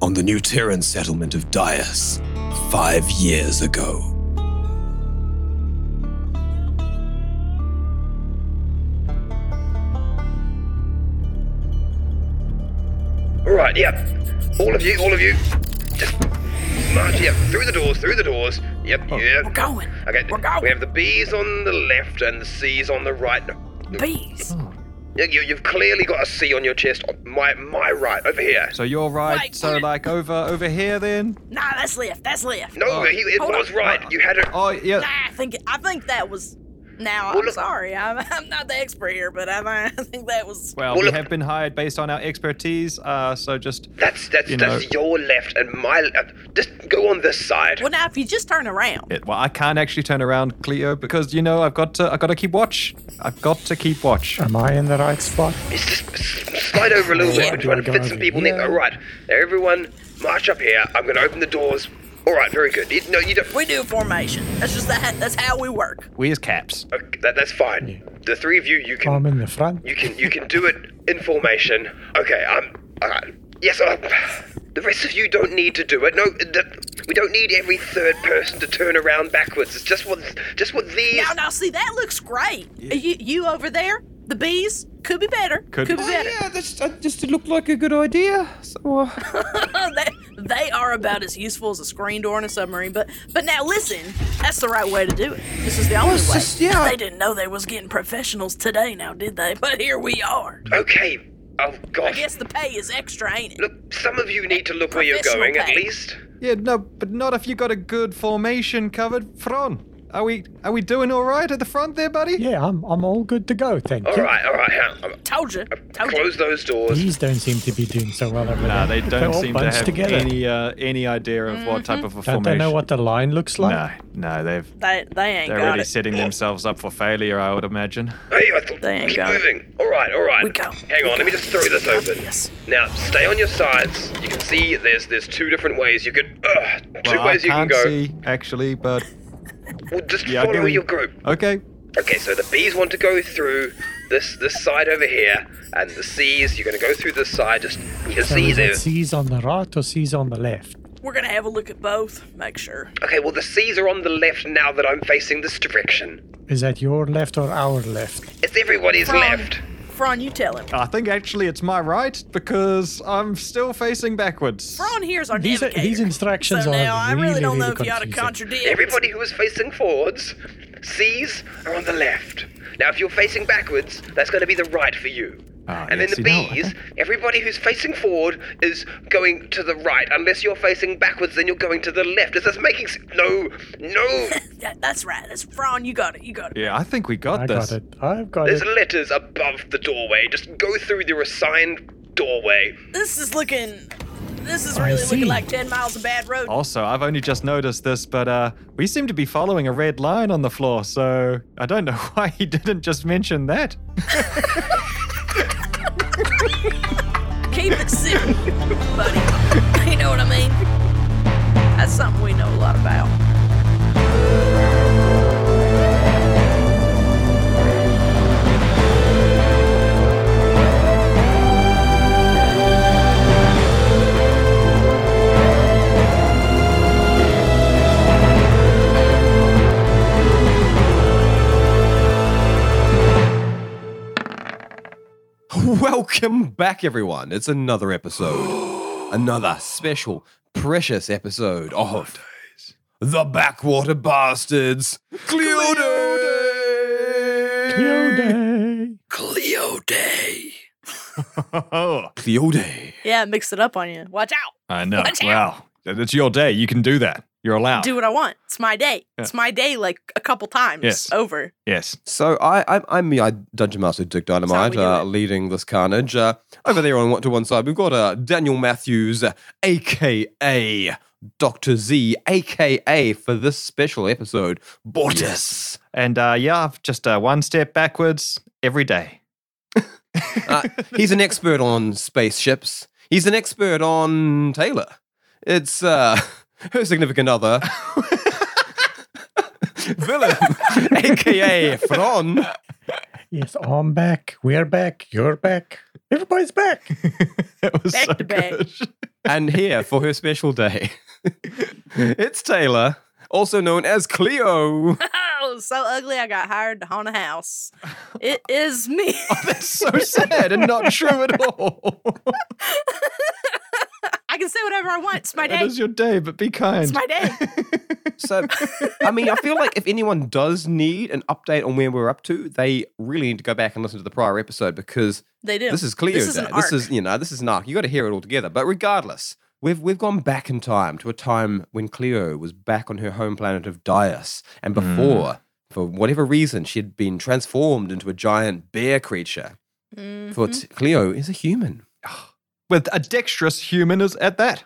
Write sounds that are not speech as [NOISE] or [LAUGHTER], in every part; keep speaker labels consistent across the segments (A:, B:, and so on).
A: On the new Terran settlement of Dias five years ago.
B: All right, yeah. All of you, all of you. Just march, yeah, through the doors, through the doors. Yep, oh, yeah.
C: We're going.
B: Okay,
C: We're going.
B: we have the bees on the left and the C's on the right.
C: Bees.
B: Yeah, you, you've clearly got a C on your chest. My my right, over here.
D: So you're right.
C: Wait,
D: so
C: wait.
D: like over over here then.
C: Nah, that's left. That's left.
B: No,
D: Oh.
B: he, it
C: Hold
B: was
C: on.
B: right. You had it.
D: Oh yeah.
C: Nah, I think I think that was. Now I'm sorry. I'm, [LAUGHS] I'm not the expert here, but I, [LAUGHS] I think that was.
D: Well,
B: Well,
D: we have been hired based on our expertise. Uh, so just
B: That's that's
D: you know-
B: that's your left and my. Uh, just go on this side.
C: Well, now if you just turn around.
D: it, well, I can't actually turn around, Cleo, because you know I've got to I've got to keep watch. I've got to keep watch.
E: Am I in the right spot?
B: It's just s- slide over a little bit. I'm
E: do
B: trying to fit some
E: over
B: people in.
E: here?
B: All right, everyone, march up here. I'm going to open the doors. All right, very good. You, no, you don't.
C: We do formation. That's just that. That's how we work.
D: We as caps.
B: Okay, that, that's fine. The three of you, you can
E: I'm in the front.
B: You can you can do it in formation. Okay, um, all right. Yes, uh, the rest of you don't need to do it. No, the, we don't need every third person to turn around backwards. It's just what just what these.
C: Now, now, see that looks great. You, you over there, the bees could be better.
D: Could-
C: be better.
D: yeah, that's, that just looked like a good idea. So, uh, [LAUGHS] [LAUGHS]
C: they, they are about as useful as a screen door in a submarine. But but now listen, that's the right way to do it. This is the only
D: it's
C: way.
D: just- yeah.
C: They didn't know they was getting professionals today, now did they? [LAUGHS] But here we are.
B: Okay. Oh
C: I guess the pay is extra, ain't it?
B: Look, some of you need to look where you're
C: Professional
B: going at least.
D: yeah, no, but not if you got a good formation covered. Fron, are we are we doing all right at the front there, buddy?
E: Yeah, I'm I'm all good to go, thank
B: All
E: you.
B: right, all right. hang on.
C: Told you. Told you.
B: Close those doors.
E: These don't seem to be doing so well over
D: Nah,
E: there.
D: they
E: They're
D: don't seem to have
E: together.
D: any uh, any idea of what type of a
E: Don't
D: formation.
E: they know what the line looks like?
D: No, no, they've
C: They, they ain't
D: they're
C: got
D: really
C: it.
D: setting themselves up for failure, I would imagine.
B: Hey, I thought.
C: They ain't
B: Keep
C: got it.
B: moving. All right, all right.
C: We go.
B: Hang on, let me just throw this open.
C: Yes.
B: Now, stay on your sides. You can see there's there's two different ways you could. Uh, two
D: Well,
B: ways
D: I
B: you can
D: can't
B: go.
D: see actually, but
B: Well, just
D: yeah,
B: follow your
D: it.
B: group.
D: Okay.
B: Okay, so the bees want to go through this this side over here, and the C's you're going to go through this side. Just you can
E: So
B: see
E: is C's on the right or C's on the left?
C: We're gonna have a look at both. Make sure.
B: Okay, well the C's are on the left now that I'm facing this direction.
E: Is that your left or our left?
B: It's everybody's
C: Fron,
B: left.
C: Fron, you tell him.
D: I think actually it's my right because I'm still facing backwards.
C: Fron here's our
E: These are-
C: navigator.
E: these instructions
C: so
E: are
C: now I really
E: really,
C: don't know
E: really
C: if you ought to contradict.
B: Everybody who is facing forwards, C's are on the left. Now, if you're facing backwards, that's going to be the right for you.
D: Ah,
B: and
D: yeah,
B: then the
D: see, now I
B: B's, [LAUGHS] everybody who's facing forward is going to the right. Unless you're facing backwards, then you're going to the left. Is this making s- No, no. [LAUGHS]
C: That, that's right. That's Fron. You got it. You got it.
D: Yeah, I think we got
E: I
D: this.
E: got it. I've got
B: There's
E: it.
B: There's letters above the doorway. Just go through your assigned doorway.
C: This is looking. This is really looking like ten miles of bad road.
D: Also, I've only just noticed this, but uh, we seem to be following a red line on the floor, so I don't know [LAUGHS] why he didn't just mention that.
C: Keep it simple, buddy. You know what I mean? That's something we know a lot about. [LAUGHS]
A: Welcome back, everyone. It's another episode, [GASPS] another special, precious episode of
B: the backwater bastards, Cleode!
E: Cleo Day.
A: Cleo Day.
D: Oh, [LAUGHS]
B: Cleode.
C: Yeah, mix it up on you. Watch out.
D: I know.
C: Watch out.
D: Wow. It's your day. You can do that. You're allowed.
C: Do what I want. It's my day. It's my day like a couple times
D: Yes.
C: over.
D: Yes.
B: So I, I'm, I'm the uh, Dungeon Master Dick Dynamite,
C: That's how we do
B: uh, leading this carnage. Uh, over there on what to one side, we've got uh, Daniel Matthews, aka Doctor Z, aka for this special episode, Bortus.
D: And uh, yeah, just uh, one step backwards every day. [LAUGHS]
B: Uh, he's an expert on spaceships. He's an expert on Taylor. It's uh, her significant other, [LAUGHS] Willem, [LAUGHS] aka Fron.
E: Yes, I'm back. We're back. You're back. Everybody's back. [LAUGHS]
D: It was
C: Back
D: so
C: to back.
D: good.
B: and here for her special day, it's Taylor, also known as Cleo.
C: Oh, so ugly I got hired to haunt a house. It is me.
D: Oh, that's so sad and not true at all.
C: I can say whatever I want. It's my
D: It
C: day.
D: is your day, but be kind.
C: It's my day. [LAUGHS]
B: So, I mean, I feel like if anyone does need an update on where we're up to, they really need to go back and listen to the prior episode because
C: They do.
B: this is Cleo
C: This is
B: Day.
C: an
B: This is, you know, this is an arc. You got to hear it all together. But regardless, we've we've gone back in time to a time when Cleo was back on her home planet of Dias, and
D: Hmm.
B: before, for whatever reason, she had been transformed into a giant bear creature.
C: Mhm.
B: For t- Cleo is a human.
D: With a dexterous human is at that.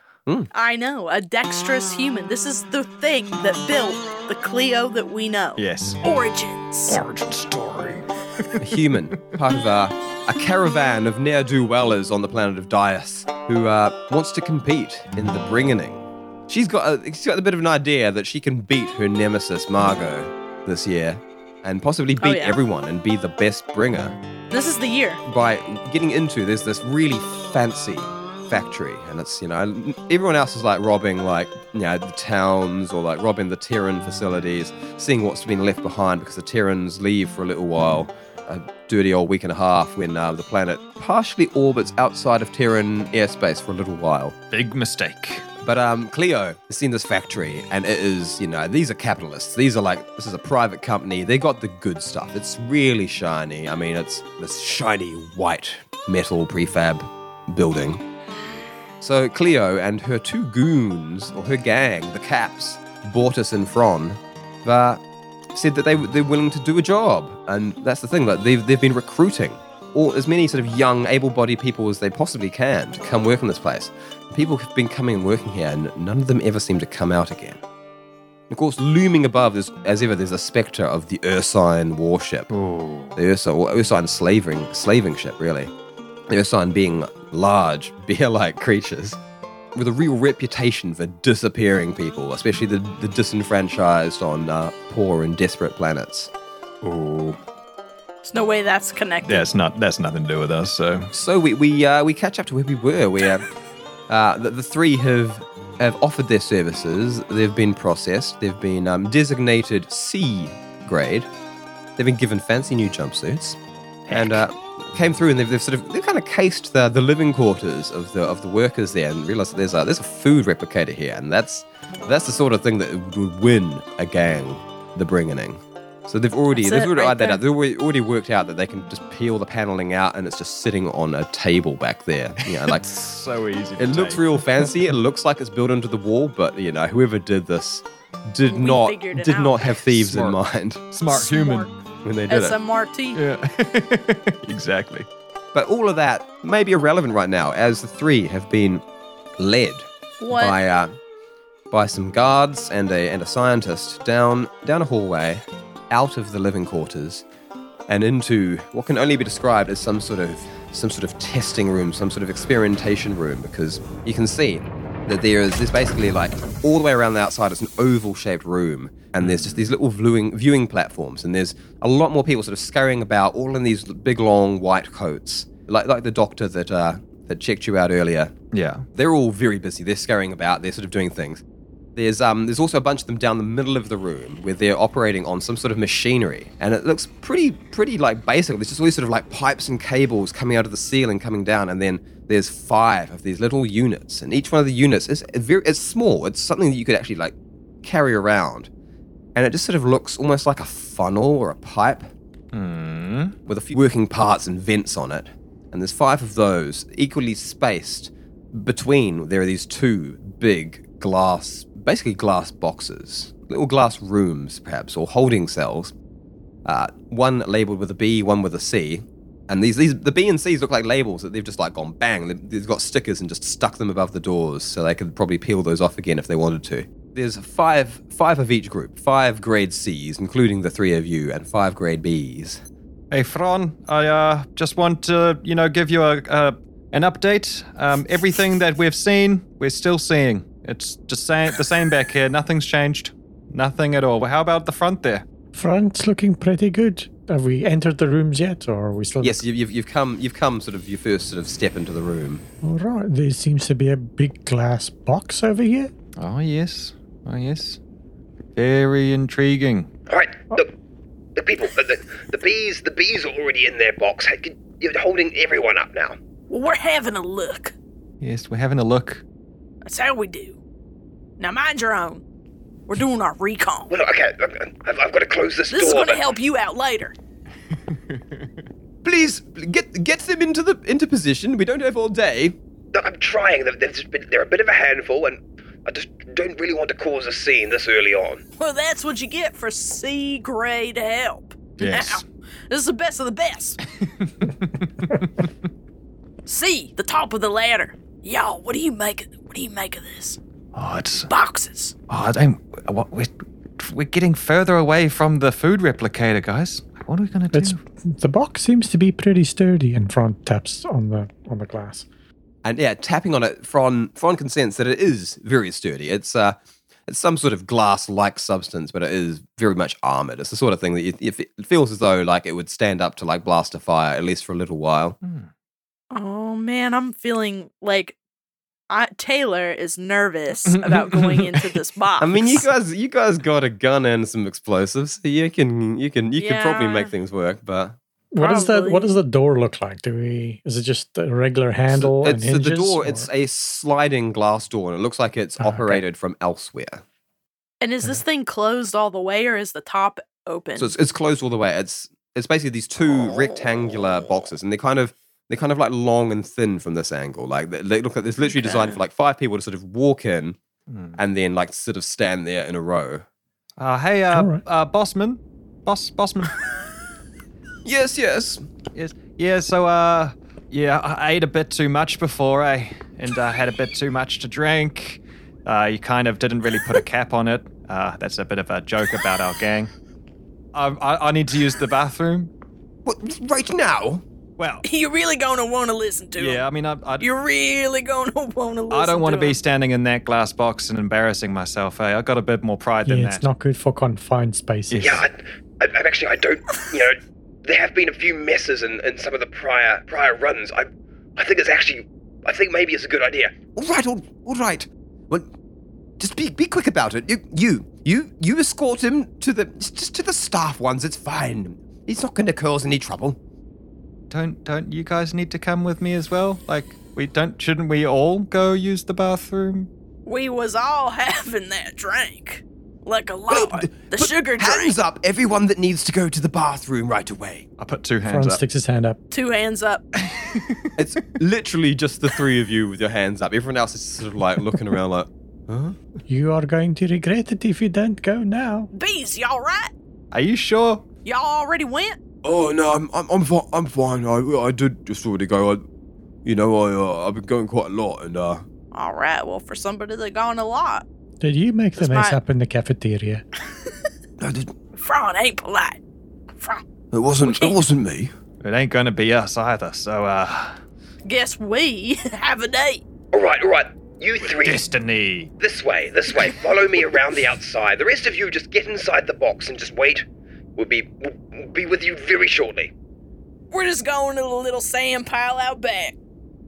C: I know, a dexterous human. This is the thing that built the Cleo that we know.
D: Yes.
C: Origins.
D: Origin story.
B: a human, part of a, a caravan of ne'er do wellers on the planet of Dias, who uh, wants to compete in the Bringening. She's got a, she's got a bit of an idea that she can beat her nemesis Margot this year, and possibly
C: Oh,
B: beat
C: yeah.
B: everyone and be the best bringer
C: This is the year.
B: by getting into there's this really fancy factory and it's you know everyone else is like robbing like you know the towns or like robbing the Terran facilities seeing what's been left behind because the Terrans leave for a little while uh, a dirty old week and a half when uh, the planet partially orbits outside of Terran airspace for a little while
D: Big mistake.
B: but um, Cleo has seen this factory, and it is, you know, these are capitalists. These are like, this is a private company. They got the good stuff. It's really shiny. I mean, it's this shiny white metal prefab building. So Cleo and her two goons, or her gang, the Caps, Bortus and Fron, uh, said that they, they're willing to do a job. And that's the thing, that they've, they've been recruiting all, as many sort of young, able-bodied people as they possibly can to come work in this place. People have been coming and working here, and none of them ever seem to come out again. Of course, looming above, there's, as ever, there's a spectre of the Ursine warship. The Ursine, or Ursine slaving, slaving ship, really. The Ursine being large, [LAUGHS] bear-like creatures with a real reputation for disappearing people, especially the, the disenfranchised on uh, poor and desperate planets.
D: Ooh.
C: There's no way that's connected.
D: That's not that's nothing to do with us, so
B: So we we uh, we catch up to where we were. We uh, [LAUGHS] uh, the, the three have have offered their services. They've been processed. They've been um, designated C grade. They've been given fancy new jumpsuits, and uh, came through and they've, they've sort of they've kind of cased the, the living quarters of the of the workers there and realized that there's a there's a food replicator here, and that's that's the sort of thing that would win a gang the bringing. So they've already
C: That's
B: they've already,
C: right
B: that out. They've already, already worked out that they can just peel the paneling out and it's just sitting on a table back there. You know, like [LAUGHS]
D: so easy.
B: it looks real fancy. It looks like it's built into the wall, but you know, whoever did this did
C: We
B: not did
C: out.
B: not have thieves in
D: Smart.
B: mind
D: smart [LAUGHS] human.
B: When they did it.
C: SMRT.
D: Yeah. [LAUGHS] exactly.
B: But all of that may be irrelevant right now, as the three have been led
C: What?
B: by uh, by some guards and a and a scientist down down a hallway, out of the living quarters, and into what can only be described as some sort of some sort of testing room, some sort of experimentation room, because you can see that there is there's basically like all the way around the outside. It's an oval shaped room, and there's just these little viewing viewing platforms, and there's a lot more people sort of scurrying about, all in these big long white coats, like like the doctor that uh, that checked you out earlier
D: Yeah.
B: they're all very busy. They're scurrying about. They're sort of doing things. There's um there's also a bunch of them down the middle of the room where they're operating on some sort of machinery, and it looks pretty pretty like basic. There's just all these sort of like pipes and cables coming out of the ceiling, coming down, and then there's five of these little units, and each one of the units is very it's small. It's something that you could actually like carry around, and it just sort of looks almost like a funnel or a pipe
D: Hmm.
B: with a few working parts and vents on it. And there's five of those equally spaced between. There are these two big glass, basically glass boxes, little glass rooms, perhaps, or holding cells. Uh, one labeled with a B, one with a C. And these, these, the B and C's look like labels that they've just like gone bang. They've, they've got stickers and just stuck them above the doors, so they could probably peel those off again if they wanted to. There's five, five of each group, five grade C's, including the three of you, and five grade B's.
D: Hey, Fron, I uh, just want to, you know, give you a, a an update. Um, everything that we've seen, we're still seeing. It's just same, the same back here. Nothing's changed. Nothing at all. Well, how about the front there?
E: Front's looking pretty good. Have we entered the rooms yet, or are we still?
B: Yes, you- you've, you've come. You've come. Sort of your first sort of step into the room.
E: All right. There seems to be a big glass box over here.
D: Oh, yes. Oh, yes. Very intriguing.
F: All right, look, the people, the, the, the bees, the bees are already in their box. You're holding everyone up now.
C: Well, we're having a look.
D: Yes, we're having a look.
C: That's how we do. Now mind your own. We're doing our recon.
F: Well, okay, I've, I've got to close this,
C: This
F: door.
C: is going to help you out later. [LAUGHS]
B: Please get get them into the into position. We don't have all day.
F: I'm trying. They're, they're, just been- they're a bit of a handful, and I just don't really want to cause a scene this early on.
C: Well, that's what you get for C grade help.
D: Yes.
C: Now, this is the best of the best. [LAUGHS] C, the top of the ladder. Y'all, what do you make? What do you make of this?
D: Oh, it's.
C: Boxes.
D: Oh, I don't. What, we're, we're getting further away from the food replicator, guys. What are we going to do?
E: It's the box seems to be pretty sturdy. And Fron taps on the on the glass.
B: And yeah, tapping on it, Fron Fron can sense that it is very sturdy. It's uh, it's some sort of glass-like substance, but it is very much armored. It's the sort of thing that you, it it feels as though like it would stand up to like blast a fire at least for a little while.
C: Oh man, I'm feeling like I, Taylor is nervous [LAUGHS] about going into this box. [LAUGHS]
B: I mean, you guys, you guys got a gun and some explosives. So you can, you can, you can probably make things work. But
E: What does that? What does the door look like? Do we? Is it just a regular handle and
B: it's
E: hinges?
B: the door.
E: or-
B: It's a sliding glass door, and it looks like it's
E: ah, okay.
B: operated from elsewhere.
C: And is this thing closed all the way, or is the top open?
B: So it's, it's closed all the way. It's it's basically these two oh. rectangular boxes, and they're kind of they're kind of like long and thin from this angle. Like they, they look like it's literally designed for like five people to sort of walk in
D: Hmm.
B: and then like sort of stand there in a row.
D: Uh, hey, uh,
E: All right.
D: uh, Bossman. Boss, Bossman. [LAUGHS]
B: Yes, yes.
D: yes. Yeah, so, uh, yeah, I I ate a bit too much before, eh? And uh, had a bit too much to drink. Uh, you kind of didn't really put a cap on it. Uh, that's a bit of a joke about our gang. Um, I, I need to use the bathroom.
B: What, right now?
D: Well, [LAUGHS]
C: You're really gonna want to listen to
D: yeah, I mean, I, I,
C: You're really gonna want to listen.
D: I don't want to
C: to
D: be
C: him.
D: standing in that glass box and embarrassing myself, eh? I got a bit more pride
E: yeah,
D: than
E: it's
D: that.
E: not good for confined spaces.
F: Yeah, I, I, I've actually, I don't, you know, there have been a few messes in, in some of the prior prior runs. I, I think it's actually, I think maybe it's a good idea.
B: All right, all, all right. Well, just be be quick about it. You you you you escort him to the just to the staff ones. It's fine. He's not going to cause any trouble.
D: Don't don't you guys need to come with me as well? Like we don't shouldn't we all go use the bathroom?
C: We was all having that drink, like a lot.
B: d-
C: The
B: put
C: sugar
B: Hands
C: drink.
B: up, everyone that needs to go to the bathroom right away.
D: I put two hands
E: Fron
D: up.
E: sticks his hand up.
C: Two hands up. [LAUGHS]
B: It's literally just the three of you with your hands up. Everyone else is sort of like looking around, like, huh?
E: You are going to regret it if you don't go now.
C: Bees, y'all right?
D: Are you sure?
C: Y'all already went?
B: Oh no, I'm I'm I'm fine. I'm fine. I I did just already go. I, you know, I uh, I've been going quite a lot, and uh,
C: All right. Well, for somebody that gone a lot,
E: Did you make the mess
C: my-
E: up in the cafeteria? [LAUGHS]
B: I did.
C: Fraud ain't polite. Fraud.
B: It wasn't. It wasn't me.
D: It ain't gonna be us either, so uh
C: Guess we [LAUGHS] have a date.
F: All right, all right, you three,
D: Destiny.
F: this way, this way. Follow me around the outside. The rest of you just get inside the box and just wait. We'll be, we'll, we'll be with you very shortly.
C: We're just going to the little sand pile out back.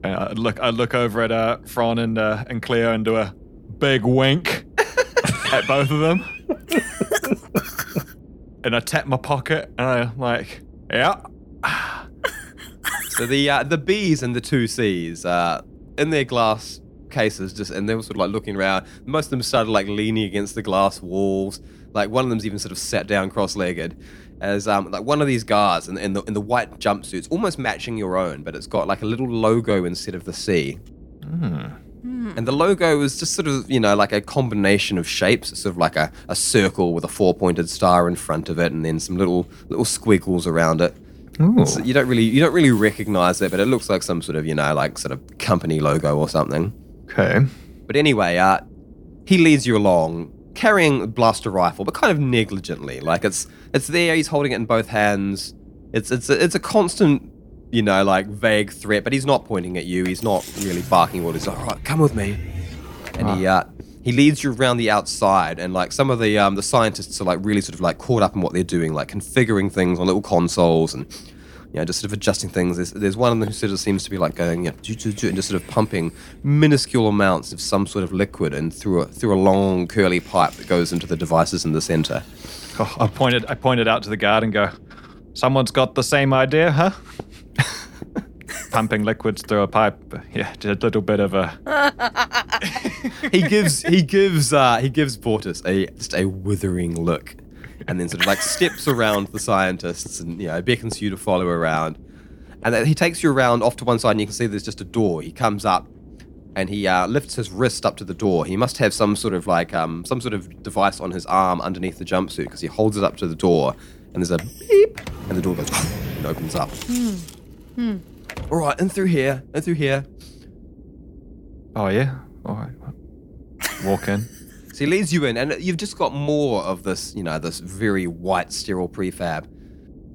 D: And I look I look over at uh Fron and uh and Cleo and do a big wink [LAUGHS] at both of them. and I tap my pocket and I'm like, yeah.
B: So the uh, the B's and the two C's uh, in their glass cases, just and they were sort of like looking around. Most of them started like leaning against the glass walls. Like one of them's even sort of sat down cross-legged, as um like one of these guards in, in the in the white jumpsuits, almost matching your own, but it's got like a little logo instead of the C. And the logo is just sort of, you know, like a combination of shapes. It's sort of like a, a circle with a four-pointed star in front of it, and then some little little squiggles around it. So you don't really you don't really recognize it, but it looks like some sort of, you know, like sort of company logo or something.
D: Okay.
B: But anyway, uh, he leads you along carrying a blaster rifle, but kind of negligently. Like it's it's there. He's holding it in both hands. It's it's a, it's a constant, you know, like vague threat. But he's not pointing at you. He's not really barking orders. All right, come with me. And he uh, he leads you around the outside, and like some of the um, the scientists are like really sort of like caught up in what they're doing, like configuring things on little consoles and you know, just sort of adjusting things. There's, there's one of them who sort of seems to be like going, you know, and just sort of pumping minuscule amounts of some sort of liquid and through a through a long curly pipe that goes into the devices in the center.
D: Oh, I pointed I pointed out to the guard and go, Someone's got the same idea, huh? [LAUGHS] Pumping liquids through a pipe. Yeah, a little bit of a [LAUGHS]
B: He gives he gives uh, he gives Bortus a just a withering look, and then sort of like steps around the scientists and you know beckons you to follow around, and then he takes you around off to one side and you can see there's just a door. He comes up. And he uh, lifts his wrist up to the door. He must have some sort of like um, some sort of device on his arm underneath the jumpsuit because he holds it up to the door, and there's a beep, and the door goes [SNIFFS] and opens up. All right, and through here, and through here.
D: Oh yeah? Alright. Walk in. [LAUGHS]
B: So he leads you in, and you've just got more of this, you know, this very white sterile prefab.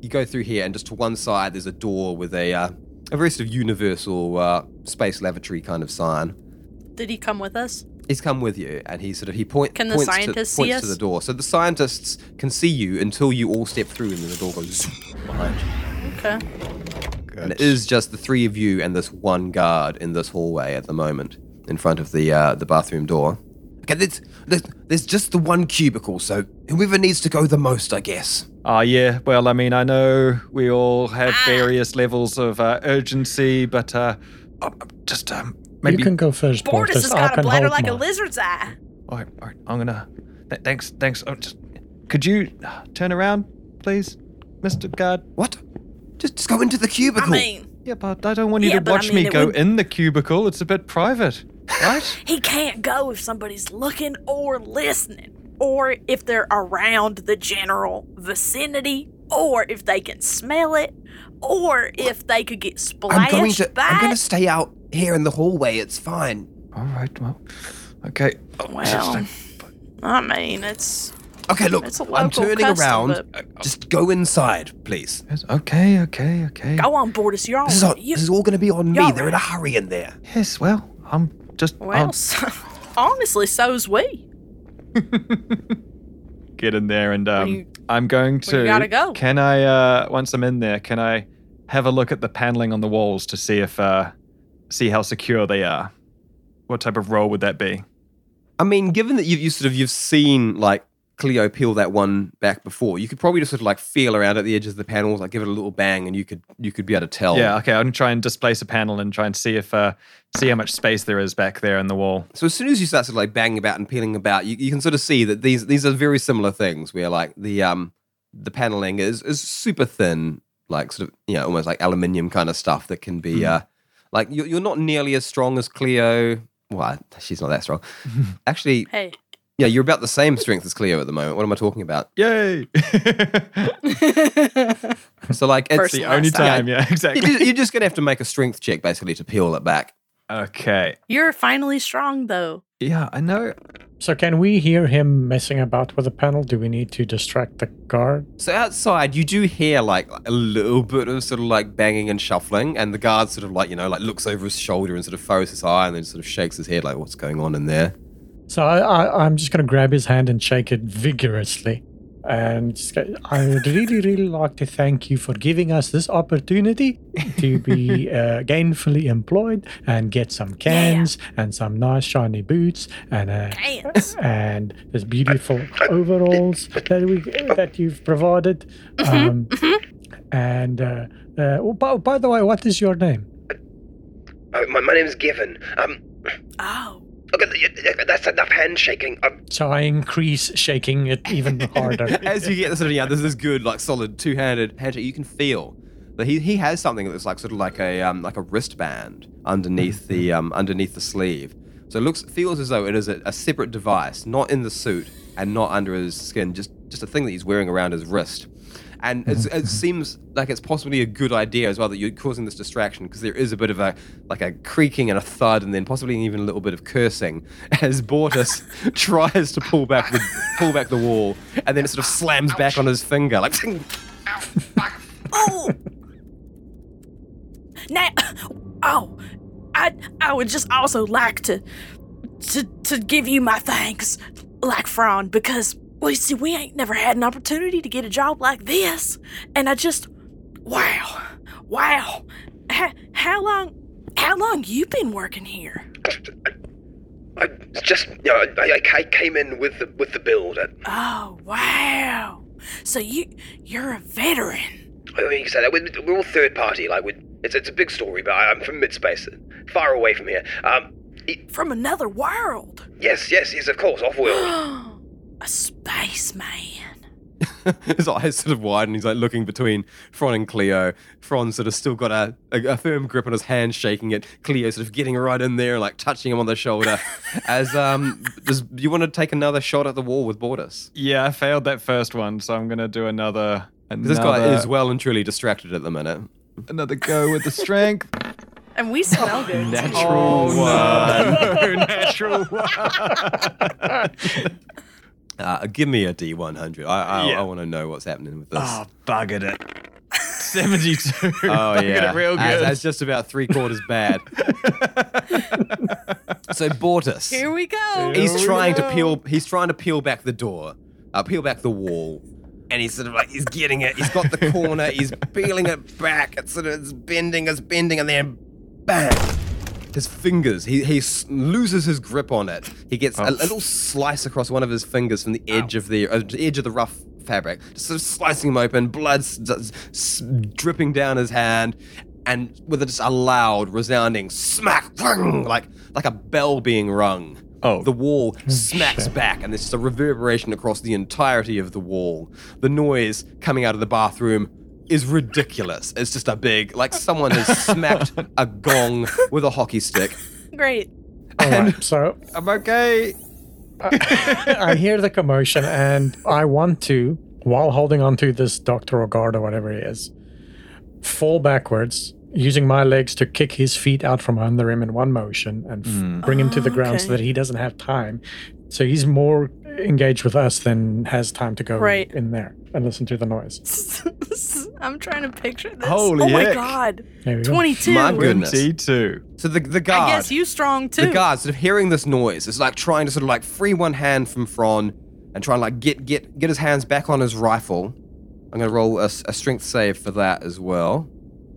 B: You go through here, and just to one side, there's a door with a uh, a very sort of universal uh, space lavatory kind of sign.
C: Did he come with us?
B: He's come with you, and he sort of he point,
C: Can the
B: points,
C: scientists
B: to,
C: see
B: points to the door. So the scientists can see you until you all step through, and then the door goes zoom behind you.
C: Okay.
B: And it is just the three of you and this one guard in this hallway at the moment, in front of the uh, the bathroom door. Okay, there's, there's, there's just the one cubicle, so whoever needs to go the most, I guess.
D: Oh yeah, well I mean I know we all have various levels of uh, urgency, but uh, uh, just um, maybe.
E: You can go first,
C: Bortus
E: Portis.
C: has
E: I
C: got a bladder
E: hold
C: like a lizard's eye.
D: All right, all right, I'm gonna. Th- thanks, thanks. Oh, just, could you uh, turn around, please, Mister Guard?
B: What? Just, just go into the cubicle.
C: I
B: cubicle.
C: mean,
D: Yeah, but I don't want you
C: Yeah,
D: to
C: but I
D: watch
C: mean,
D: me go
C: would-
D: in the cubicle. It's a bit private, right? [LAUGHS]
C: he can't go if somebody's looking or listening, or if they're around the general vicinity, or if they can smell it, or if they could get splashed
B: I'm going to.
C: by
B: I'm going to stay out here in the hallway. It's fine.
D: all right, well, okay. Oh,
C: Well, I mean, it's
B: Okay, look.
C: It's a
B: I'm turning
C: custom,
B: around. Uh, oh. Just go inside, please.
D: yes, okay, okay, okay.
C: go on, Bortus. You're on.
B: This is all,
C: you,
B: this is all going to be on me.
C: Y'all
B: They're in a hurry in there.
D: Yes, well, I'm just.
C: well,
D: I'll [LAUGHS]
C: so, honestly, so's we. [LAUGHS]
D: get in there, and um,
C: you-
D: I'm going
C: where you
D: to.
C: gotta go?
D: Can I? Uh, once I'm in there, can I have a look at the paneling on the walls to see if, uh, see how secure they are? What type of roll would that be?
B: I mean, given that you you sort of you've seen like Cleo peel that one back before, you could probably just sort of like feel around at the edges of the panels, like give it a little bang, and you could you could be able to tell.
D: Yeah, okay. I'm gonna try and displace a panel and try and see if uh, see how much space there is back there in the wall.
B: So as soon as you start sort of like banging about and peeling about, you, you can sort of see that these these are very similar things. Where like the um the paneling is is super thin, like sort of you know almost like aluminium kind of stuff that can be uh like you're, you're not nearly as strong as Cleo. Well, she's not that strong. [LAUGHS] Actually,
C: Hey,
B: yeah, you're about the same strength as Cleo at the moment. What am I talking about?
D: Yay! [LAUGHS]
B: So like it's
C: First
D: the only
C: last
D: time, yeah,
B: You're
D: exactly.
B: just, you're just gonna have to make a strength check basically to peel it back.
D: Okay.
C: you're finally strong though.
D: Yeah, I know.
E: So can we hear him messing about with the panel? Do we need to distract the guard?
B: So outside, you do hear like a little bit of sort of like banging and shuffling, and the guard sort of like you know like looks over his shoulder and sort of furrows his eye, and then sort of shakes his head like, "What's going on in there?"
E: So I, I, I'm just going to grab his hand and shake it vigorously. And go, I would really, really like to thank you for giving us this opportunity to [LAUGHS] be uh, gainfully employed and get some cans and some nice shiny boots and uh,
C: Cans.
E: and this beautiful overalls that we that you've provided. Um, and uh, uh, oh, by, by the way, what is your name?
F: Uh, my, my is Given. Um,
C: Oh.
F: Okay, that's enough handshaking. Uh,
E: So I increase shaking it even [LAUGHS] harder.
B: As you get this sort of yeah, there's this good like solid two-handed handshake. You can feel that he he has something that looks like sort of like a um like a wristband underneath the um underneath the sleeve. So it looks feels as though it is a, a separate device, not in the suit and not under his skin, just just a thing that he's wearing around his wrist. And it seems like it's possibly a good idea as well that you're causing this distraction because there is a bit of a like a creaking and a thud and then possibly even a little bit of cursing [LAUGHS] as Bortus [LAUGHS] tries to pull back the pull back the wall and then it sort of slams back on his finger like
C: Oh. [LAUGHS] now, oh, I I would just also like to to to give you my thanks, like Fron, because well, you see, we ain't never had an opportunity to get a job like this, and I just, wow, wow, how, how long, how long you been working here?
F: I just, you know, I, I came in with the with the build. I,
C: Oh, wow. So you you're a veteran.
F: I mean, you can say that we're, we're all third party. Like, we it's it's a big story, but I, I'm from midspace, far away from here. Um, e-
C: From another world.
F: yes, yes, yes, of course, off world. [GASPS] [GASPS]
C: a spaceman. [LAUGHS]
B: his eyes sort of wide and he's like looking between Fron and Cleo. Fron sort of still got a, a, a firm grip on his hand, shaking it. Cleo sort of getting right in there, like touching him on the shoulder. [LAUGHS] As um, does you want to take another shot at the wall with Bortus?
D: Yeah, I failed that first one, so I'm gonna do another. another
B: This guy is well and truly distracted at the minute.
D: another go with the strength. [LAUGHS]
C: And we smell good. too.
D: Natural one. Natural one.
B: Uh, give me a D100. I I,
D: Yeah.
B: I want to know what's happening with this.
D: Oh, buggered it. [LAUGHS] 72. [LAUGHS]
B: Oh [LAUGHS]
D: Buggered
B: yeah,
D: it real good.
B: That's, that's just about three quarters bad. so Bortus,
C: Here we go.
B: he's trying to peel. He's trying to peel back the door, uh, peel back the wall, and he's sort of like he's getting it. He's got the corner. he's peeling it back. It's sort of it's bending, it's bending, and then bang. His fingers, he, he loses his grip on it. He gets a, a little slice across one of his fingers from the edge of the uh, edge of the rough fabric, just sort of slicing him open, blood s- s- dripping down his hand, and with a, just a loud, resounding smack, "Whang!" like like a bell being rung.
D: Oh.
B: The wall smacks back, and there's just a reverberation across the entirety of the wall. The noise coming out of the bathroom is ridiculous. It's just a big, like someone has smacked a gong with a hockey stick.
C: Great.
E: All right, so
D: I'm okay.
E: I hear the commotion and I want to, while holding onto this doctor or guard or whatever he is, fall backwards, using my legs to kick his feet out from under him in one motion and f- bring him to the oh, ground so
C: okay.
E: that he doesn't have time. So he's more engaged with us than has time to go
C: Right.
E: in there and listen to the noise. [LAUGHS]
C: I'm trying to picture this.
D: Holy
C: oh my god.
E: There we go.
C: 22.
B: My goodness.
D: 22.
B: So the the guard,
C: I guess you strong too.
B: the guard, sort of hearing this noise, is like trying to sort of like free one hand from Fron and try to like get get get his hands back on his rifle. I'm gonna roll a strength save for that as well.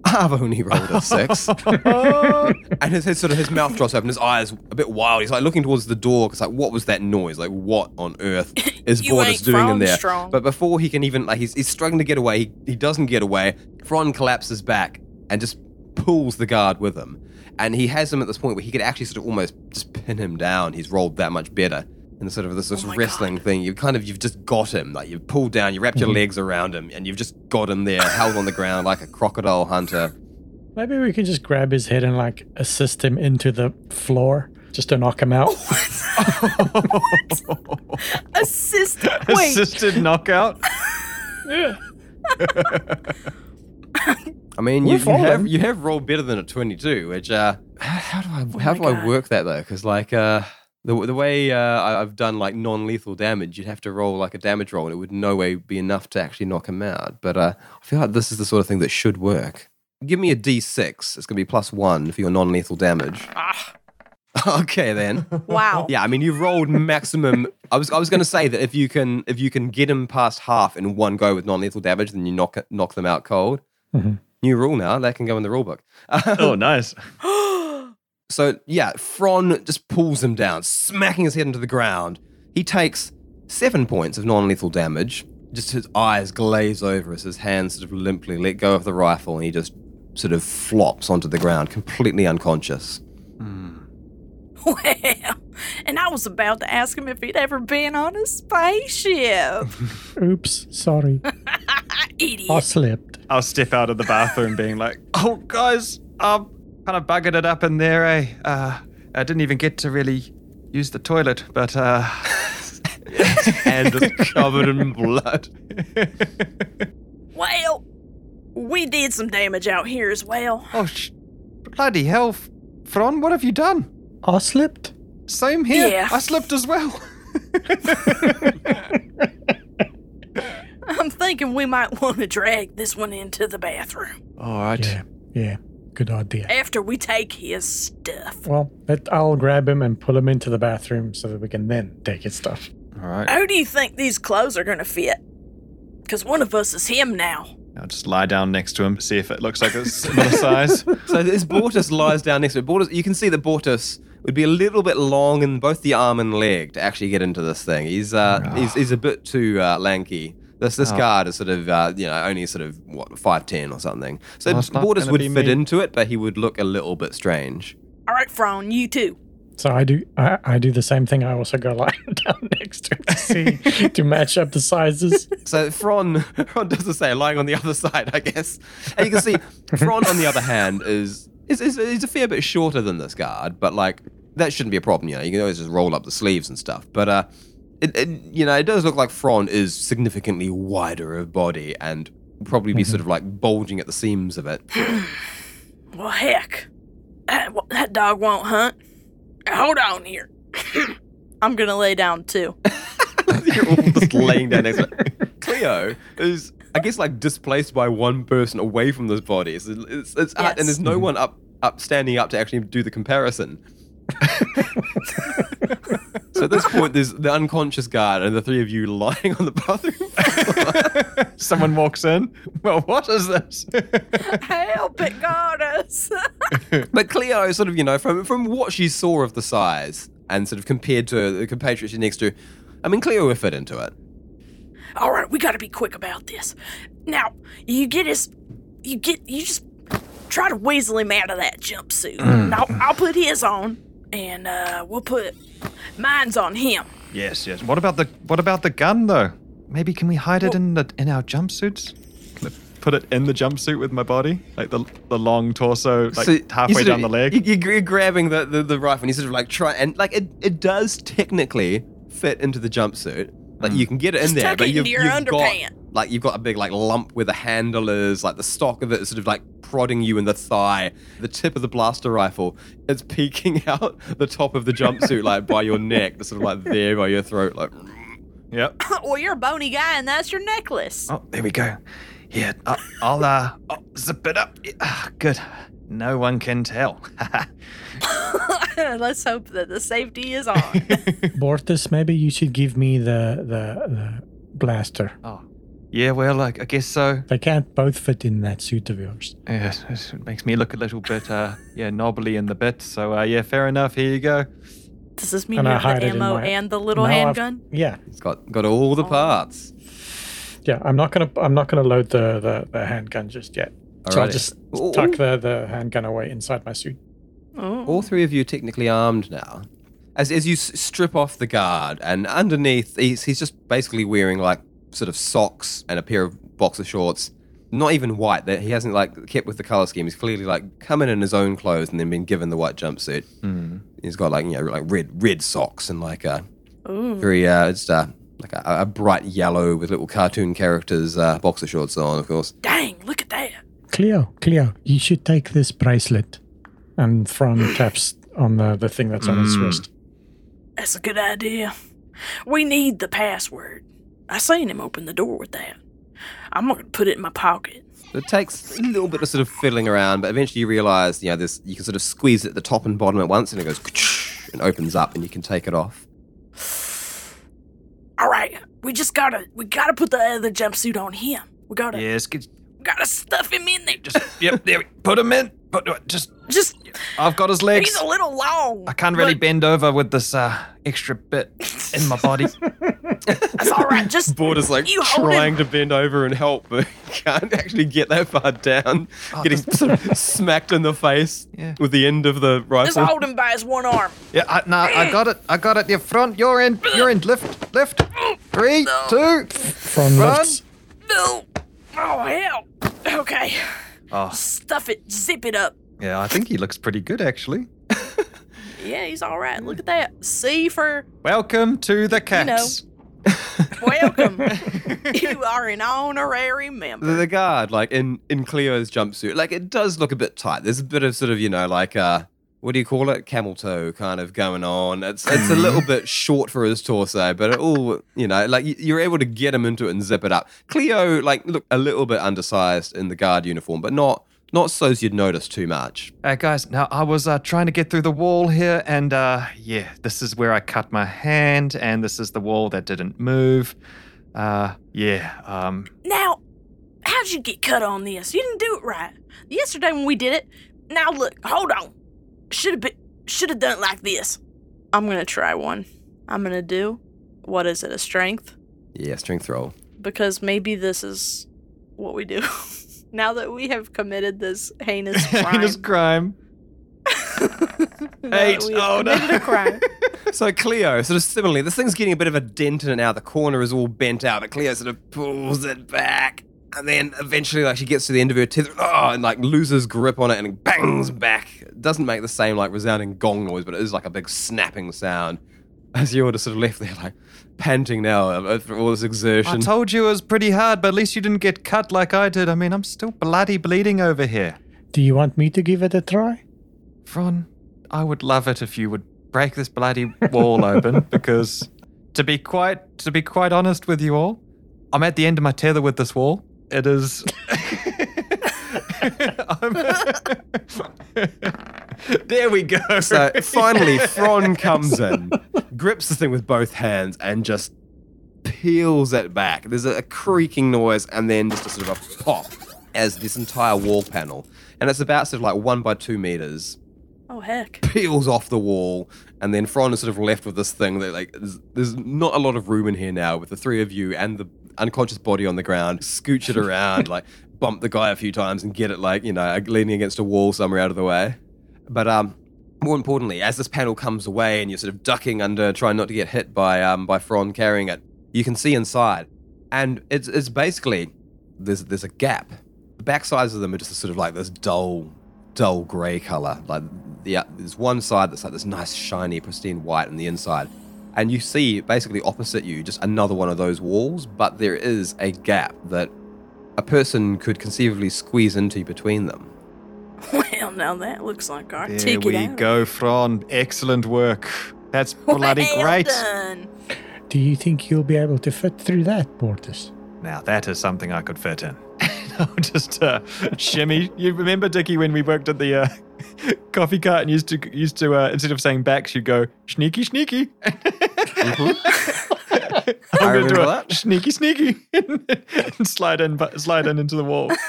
B: I've only rolled a six. [LAUGHS] and his, his sort of his mouth drops open, his eyes a bit wild. He's like looking towards the door because like, what was that noise? Like, what on earth [COUGHS] is
C: You
B: Bortus
C: ain't
B: doing in
C: Fron
B: there?
C: strong.
B: But before he can even like, he's, he's struggling to get away. He, he doesn't get away. Fron collapses back and just pulls the guard with him. And he has him at this point where he could actually sort of almost just pin him down. He's rolled that much better. In sort of this, this
C: Oh my
B: wrestling thing, you kind of you've just got him. Like you've pulled down, you wrapped your legs around him, and you've just got him there, held on the ground like a crocodile hunter.
E: Maybe we can just grab his head and like assist him into the floor just to knock him out. [LAUGHS]
C: Assist.
D: Assisted knockout. Yeah. [LAUGHS]
B: I mean, you, you have you have rolled better than a twenty-two. Which uh, [SIGHS] how do I how
C: my
B: do I work that though? Because like uh, the the way uh, I- I've done like non-lethal damage, you'd have to roll like a damage roll, and it would no way be enough to actually knock him out. But uh, I feel like this is the sort of thing that should work. Give me a d6. It's gonna be plus one for your non-lethal damage. [LAUGHS] okay then.
C: Wow. [LAUGHS]
B: Yeah, I mean you've rolled maximum. I was I was going to say that if you can if you can get him past half in one go with non-lethal damage, then you knock knock them out cold.
E: Mhm.
B: New rule now that can go in the rule book. [LAUGHS]
D: Oh, nice. [GASPS] [GASPS] [GASPS]
B: So yeah, Fron just pulls him down, smacking his head into the ground. He takes seven points of non-lethal damage. Just his eyes glaze over as his hands sort of limply let go of the rifle, and he just sort of flops onto the ground, completely unconscious. [LAUGHS]
C: Well, and I was about to ask him if he'd ever been on a spaceship. [LAUGHS]
E: Oops, sorry. [LAUGHS]
C: Idiot.
E: I slipped.
D: I'll step out of the bathroom being like, oh, guys, um, kind of buggered it up in there, eh? Uh, I didn't even get to really use the toilet, but, uh, [LAUGHS]
B: Hand is covered in blood. [LAUGHS]
C: Well, we did some damage out here as well.
D: oh, sh- bloody hell, F- Fron, what have you done?
E: I slipped.
D: Same here.
C: Yeah.
D: I slipped as well. [LAUGHS]
C: I'm thinking we might want to drag this one into the bathroom
D: All right.
E: Yeah, yeah. Good idea.
C: after we take his stuff.
E: Well, let, I'll grab him and pull him into the bathroom so that we can then take his stuff.
D: All right.
C: How do you think these clothes are going to fit? Because one of us is him now.
D: I'll just lie down next to him, see if it looks like it's similar [LAUGHS] size.
B: So this Bortus lies down next to it. Bortus, you can see that Bortus would be a little bit long in both the arm and leg to actually get into this thing. He's uh, he's, he's a bit too uh, lanky. This this
D: Oh.
B: guard is sort of uh, you know only sort of what five ten or something. So
D: Oh, it's not
B: would fit
D: me.
B: into it, but he would look a little bit strange.
C: All right, Fron, you too.
E: So I do I, I do the same thing. I also go lie [LAUGHS] down next to him to see to match up the sizes.
B: So Fron, [LAUGHS] Fron does the same, lying on the other side, I guess. And you can see Fron, on the other hand, is is, is is a fair bit shorter than this guard, but like that shouldn't be a problem. You know, you can always just roll up the sleeves and stuff. But uh, it, it you know it does look like Fron is significantly wider of body and probably be mm-hmm. sort of like bulging at the seams of it. [SIGHS]
C: Well, heck, that, that dog won't hunt. Hold on here. [CLEARS THROAT] I'm going to lay down too. [LAUGHS]
B: You're all just laying down next to. [LAUGHS] Cleo is, I guess, like displaced by one person away from this body. It's, it's, it's
C: Yes.
B: and there's no one up, up standing up to actually do the comparison. [LAUGHS] so at this point, there's the unconscious guard and the three of you lying on the bathroom. [LAUGHS]
D: Someone walks in. Well, what is this?
C: Help, it got us. [LAUGHS]
B: but Cleo, sort of, you know, from from what she saw of the size and sort of compared to the compatriot she's next to, I mean, Cleo would fit into it.
C: All right, we got to be quick about this. Now, you get his, you get, you just try to weasel him out of that jumpsuit. And I'll, I'll put his on, and uh, we'll put mine's on him.
D: yes, yes. What about the what about the gun though? Maybe can we hide it in the in our jumpsuits? Can I Put it in the jumpsuit with my body, like the the long torso, like
B: So you
D: halfway
B: sort
D: down
B: of-
D: the leg.
B: You, you're grabbing the, the, the rifle and you sort of like try and like it, it does technically fit into the jumpsuit. Like you can get it in
C: Just
B: there,
C: tuck
B: but
C: it
B: you've,
C: into your
B: you've
C: underpant.
B: got like you've got a big like lump where the handle is, like the stock of it is sort of like prodding you in the thigh. The tip of the blaster rifle is peeking [LAUGHS] out the top of the jumpsuit like by your neck, sort of like there by your throat, like. [COUGHS]
D: Yep. [COUGHS]
C: well, you're a bony guy, and that's your necklace.
D: Oh, there we go. Yeah, uh, I'll uh, oh, zip it up. Yeah, ah, good. No one can tell. [LAUGHS] [LAUGHS]
C: Let's hope that the safety is on.
E: Bortus, maybe you should give me the the, the blaster.
D: oh, yeah. Well, I, I guess so.
E: They can't both fit in that suit of yours.
D: Yes, it makes me look a little bit, uh, yeah, knobbly in the bit. So, uh, yeah, fair enough. Here you go.
C: Does this mean
E: And
C: you
E: I
C: have
E: hide
C: the
E: it in
C: ammo
E: my-
C: and the little
E: No, I've-
C: handgun?
E: Yeah,
B: It's got got all the parts.
E: yeah. I'm not gonna I'm not gonna load the the, the handgun just yet. So I'll
B: Alrighty.
E: just
B: Ooh.
E: tuck the, the handgun away inside my suit.
C: Oh.
B: All three of you are technically armed now. As, as you s- strip off the guard, and underneath, he's, he's just basically wearing like sort of socks and a pair of boxer shorts. Not even white. That he hasn't like kept with the color scheme. He's clearly like coming in in his own clothes and then been given the white jumpsuit. He's got like you know like red red socks and like a very uh, it's uh, like a, a bright yellow with little cartoon characters uh, boxer shorts on, of course.
C: Dang, look at that.
E: Cleo, Cleo, you should take this bracelet. And Fron taps on the, the thing that's on his wrist.
C: That's a good idea. We need the password. I seen him open the door with that. I'm gonna put it in my pocket.
B: It takes a little bit of sort of fiddling around, but eventually you realize, you know, this you can sort of squeeze it at the top and bottom at once, and it goes and opens up, and you can take it off. [SIGHS]
C: All right, we just gotta we gotta put the other jumpsuit on him. We gotta
D: Yes, get,
C: gotta stuff him in there.
D: just yep. There, we, put him in. Put just.
C: just
D: I've got his legs.
C: he's a little long.
D: I can't really
C: but
D: bend over with this uh, extra bit in my body. [LAUGHS]
C: That's all right. Just [LAUGHS]
B: Bortus's like
C: You
B: trying to bend over and help, but he can't actually get that far down. Oh, Getting sort of smacked in the face
D: Yeah.
B: with the end of the
C: just
B: rifle.
C: hold him by his one arm.
D: Yeah, I, no, I got it. I got it. Your front, your end, your end. Lift, lift. Three, two.
E: From
D: Run.
E: lifts.
C: No. Oh hell. Okay.
D: Oh,
C: Stuff it. Zip it up.
D: yeah. I think he looks pretty good, actually. [LAUGHS]
C: Yeah, he's all right. Look at that. C for
D: Welcome to the caps.
C: Welcome. [LAUGHS] you are an honorary member.
B: the, guard, like in in Cleo's jumpsuit, like it does look a bit tight. There's a bit of sort of you know like uh what do you call it, camel toe kind of going on. It's it's a little bit short for his torso, but it all you know like you're able to get him into it and zip it up. Cleo like look a little bit undersized in the guard uniform, but not not so as you'd notice too much.
D: Uh, guys, now I was uh, trying to get through the wall here, and uh, yeah, this is where I cut my hand, and this is the wall that didn't move. Uh, yeah, um,
C: Now, how'd you get cut on this? You didn't do it right. Yesterday when we did it. Now look, hold on. Should have been should have done it like this. I'm gonna try one. I'm gonna do what is it, a strength?
B: Yeah, strength roll.
C: Because maybe this is what we do. [LAUGHS] now that we have committed this heinous crime. [LAUGHS]
D: heinous crime. Eight. Oh, no.
C: a crime. [LAUGHS]
B: So Cleo, sort of similarly, this thing's getting a bit of a dent in it now. The corner is all bent out, but Cleo sort of pulls it back, and then eventually, like she gets to the end of her tether, oh, and like loses grip on it and bangs back. It doesn't make the same like resounding gong noise, but it is like a big snapping sound. As you're just sort of left there, like panting now for all this exertion.
D: I told you it was pretty hard, but at least you didn't get cut like I did. I mean, I'm still bloody bleeding over here.
E: Do you want me to give it a try?
D: Fron, I would love it if you would break this bloody wall [LAUGHS] open because to be quite to be quite honest with you all, I'm at the end of my tether with this wall. It is I'm- [LAUGHS] [LAUGHS] There we go.
B: So finally, Fron comes in, grips the thing with both hands, and just peels it back. There's a, a creaking noise, and then just a sort of a pop as this entire wall panel, and it's about sort of like one by two meters,
C: Oh heck.
B: peels off the wall, and then Fron is sort of left with this thing that like there's, there's not a lot of room in here now with the three of you and the unconscious body on the ground. Scooch it around, [LAUGHS] like bump the guy a few times and get it like you know leaning against a wall somewhere out of the way. But um, more importantly, as this panel comes away and you're sort of ducking under, trying not to get hit by um by Fron carrying it, you can see inside, and it's it's basically there's there's a gap. The back sides of them are just sort of like this dull, dull grey color. Like uh, there's one side that's like this nice shiny pristine white on the inside, and you see basically opposite you just another one of those walls, but there is a gap that a person could conceivably squeeze into between them. [LAUGHS]
C: Well, now that looks like our
D: There
C: ticket
D: we
C: out.
D: go, Fron. Excellent work. That's bloody
C: Well
D: great.
C: done.
E: Do you think you'll be able to fit through that, Bortus?
D: Now that is something I could fit in. [LAUGHS] I'll just uh, shimmy. You remember Dickie when we worked at the uh, [LAUGHS] coffee cart and used to used to uh, instead of saying backs, you'd go sneaky sneaky. [LAUGHS] I'm
B: I
D: gonna do
B: remember
D: a
B: that.
D: sneaky sneaky and [LAUGHS] slide in, but slide in into the wall. [LAUGHS]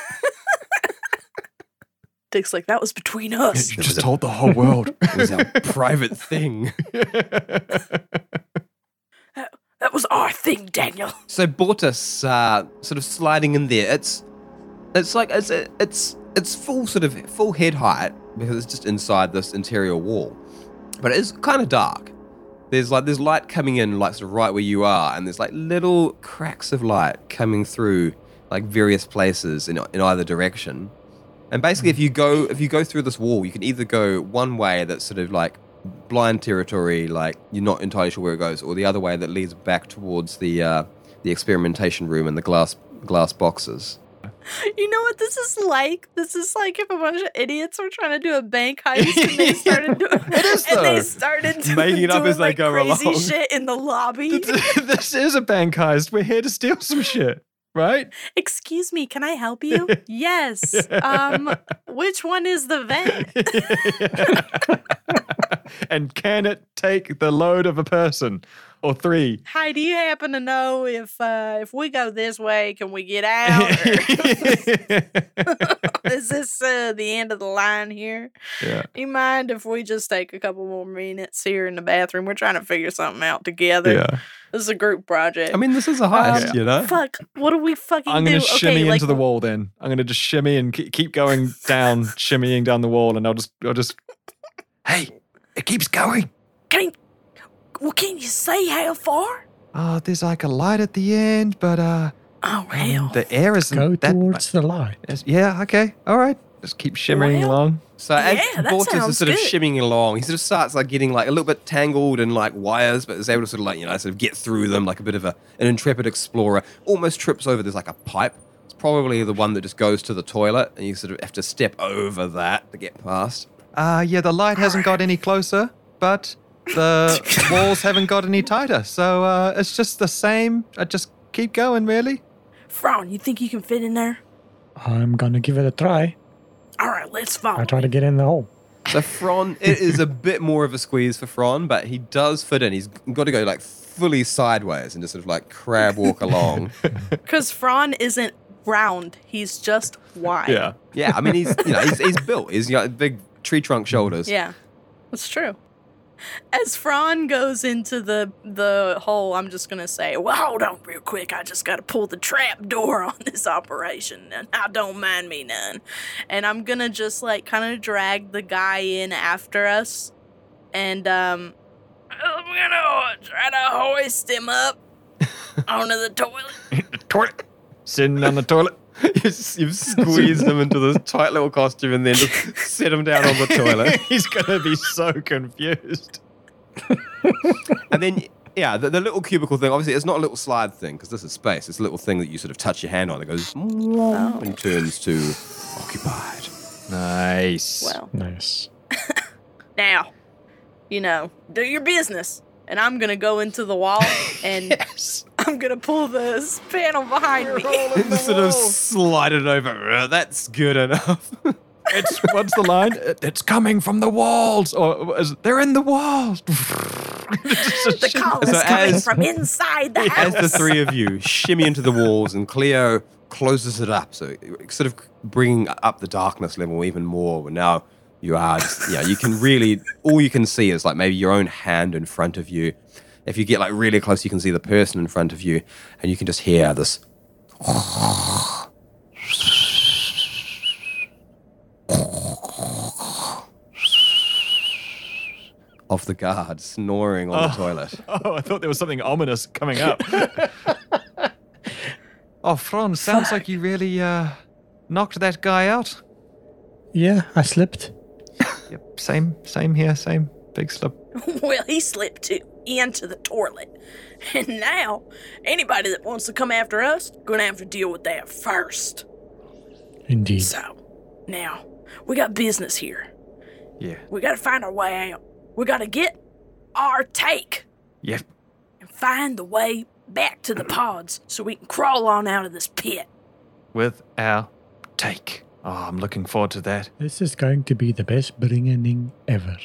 C: Dick's like, that was between us.
D: You just told the whole world.
B: It was our private thing.
C: That was our thing, Daniel.
B: So Bortus, uh, sort of sliding in there. It's, it's like it's it's it's full sort of full head height because it's just inside this interior wall, but it is kind of dark. There's like there's light coming in like sort of right where you are, and there's like little cracks of light coming through like various places in in either direction. And basically, if you go if you go through this wall, you can either go one way that's sort of like blind territory, like you're not entirely sure where it goes, or the other way that leads back towards the uh, the experimentation room and the glass glass boxes.
C: You know what this is like? This is like if a bunch of idiots were trying to do a bank heist and they [LAUGHS] started doing
B: It is,
C: and they started doing,
B: Making it up as they
C: like,
B: go
C: crazy
B: along.
C: shit in the lobby. [LAUGHS]
D: this is a bank heist. We're here to steal some shit, right?
C: Excuse me, can I help you? [LAUGHS] yes. Um, which one is the vent?
D: and can it take the load of a person or three?
C: Hey, do you happen to know if uh, if we go this way, can we get [LAUGHS] out? [LAUGHS] [LAUGHS] Is this uh, the end of the line here?
D: yeah.
C: Do you mind if we just take a couple more minutes here in the bathroom? We're trying to figure something out together.
D: Yeah.
C: This is a group project.
B: I mean, this is a heist,
C: Um,
B: you know?
C: fuck. What do we fucking
D: I'm going to shimmy
C: okay, like,
D: into the wall then. I'm going to just shimmy and keep going down, shimmying down the wall, and I'll just, I'll just. Hey, it keeps going.
C: Can, well, can you say how far?
D: Oh, there's like a light at the end, but uh,
C: Oh hell.
D: the air isn't
E: Go
D: that.
E: towards the light.
D: much. Yeah, okay, all right. Just keep shimmering
C: Well,
D: along.
B: So as
C: Yeah, that
B: Bortus is
C: sounds
B: sort of
C: good.
B: shimmying along, he sort of starts like getting like a little bit tangled in like wires, but is able to sort of like you know sort of get through them like a bit of a an intrepid explorer. Almost trips over. There's like a pipe. It's probably the one that just goes to the toilet, and you sort of have to step over that to get past.
D: Uh, yeah, the light hasn't got any closer, but the walls haven't got any tighter. So uh, it's just the same. I just keep going, really.
C: Fron, you think you can fit in there?
E: I'm gonna give it a try.
C: All right, let's follow.
E: I try to get in the hole.
B: So Fron, it is a bit more of a squeeze for Fron, but he does fit in. He's got to go like fully sideways and just sort of like crab walk [LAUGHS] along.
C: Because Fron isn't round; he's just wide.
B: Yeah, yeah, I mean he's you know he's, he's built. He's got big tree trunk shoulders.
C: Yeah, that's true. As Fron goes into the the hole, I'm just gonna say, "Well, hold on, real quick. I just gotta pull the trap door on this operation, and I don't mind me none." And I'm gonna just like kind of drag the guy in after us, and um, I'm gonna try to hoist him up [LAUGHS] onto the toilet.
D: Toilet. Sitting on the toilet. [LAUGHS]
B: you've, you've squeezed him into this tight little costume and then just set him down on the toilet. [LAUGHS]
D: He's gonna be so confused.
B: And then, yeah, the, the little cubicle thing, obviously, it's not a little slide thing because this is space. It's a little thing that you sort of touch your hand on. It goes oh. and turns to occupied.
D: Nice.
C: Well,
E: Nice. [LAUGHS]
C: now, you know, do your business. And I'm gonna go into the wall and [LAUGHS] I'm gonna pull this panel behind me.
B: Just [LAUGHS] sort of slide it over. Uh, that's good enough. [LAUGHS]
D: it's what's the line? It- It's coming from the walls, or is, they're in the walls.
C: the call is
B: So
C: coming
B: as-
C: from inside the house.
B: As
C: house.
B: the three of you shimmy into the walls and Cleo closes it up, so sort of bringing up the darkness level even more. Now you are, just, yeah, you can really, all you can see is like maybe your own hand in front of you. If you get like really close, you can see the person in front of you, and you can just hear this. Of the guard snoring on the toilet. [LAUGHS]
D: oh, I thought there was something ominous coming up. [LAUGHS] oh, Fron, sounds like you really uh, knocked that guy out.
E: Yeah, I slipped.
D: Yep, same, same here, same. Big slip. [LAUGHS]
C: well, he slipped too into the toilet. [LAUGHS] And now, anybody that wants to come after us, gonna have to deal with that first.
E: Indeed.
C: So, now, we got business here.
D: Yeah.
C: We gotta find our way out. We gotta get our take
D: Yep.
C: and find the way back to the [CLEARS THROAT] pods so we can crawl on out of this pit.
D: With our take. Oh, I'm looking forward to that.
E: This is going to be the best bringing ever.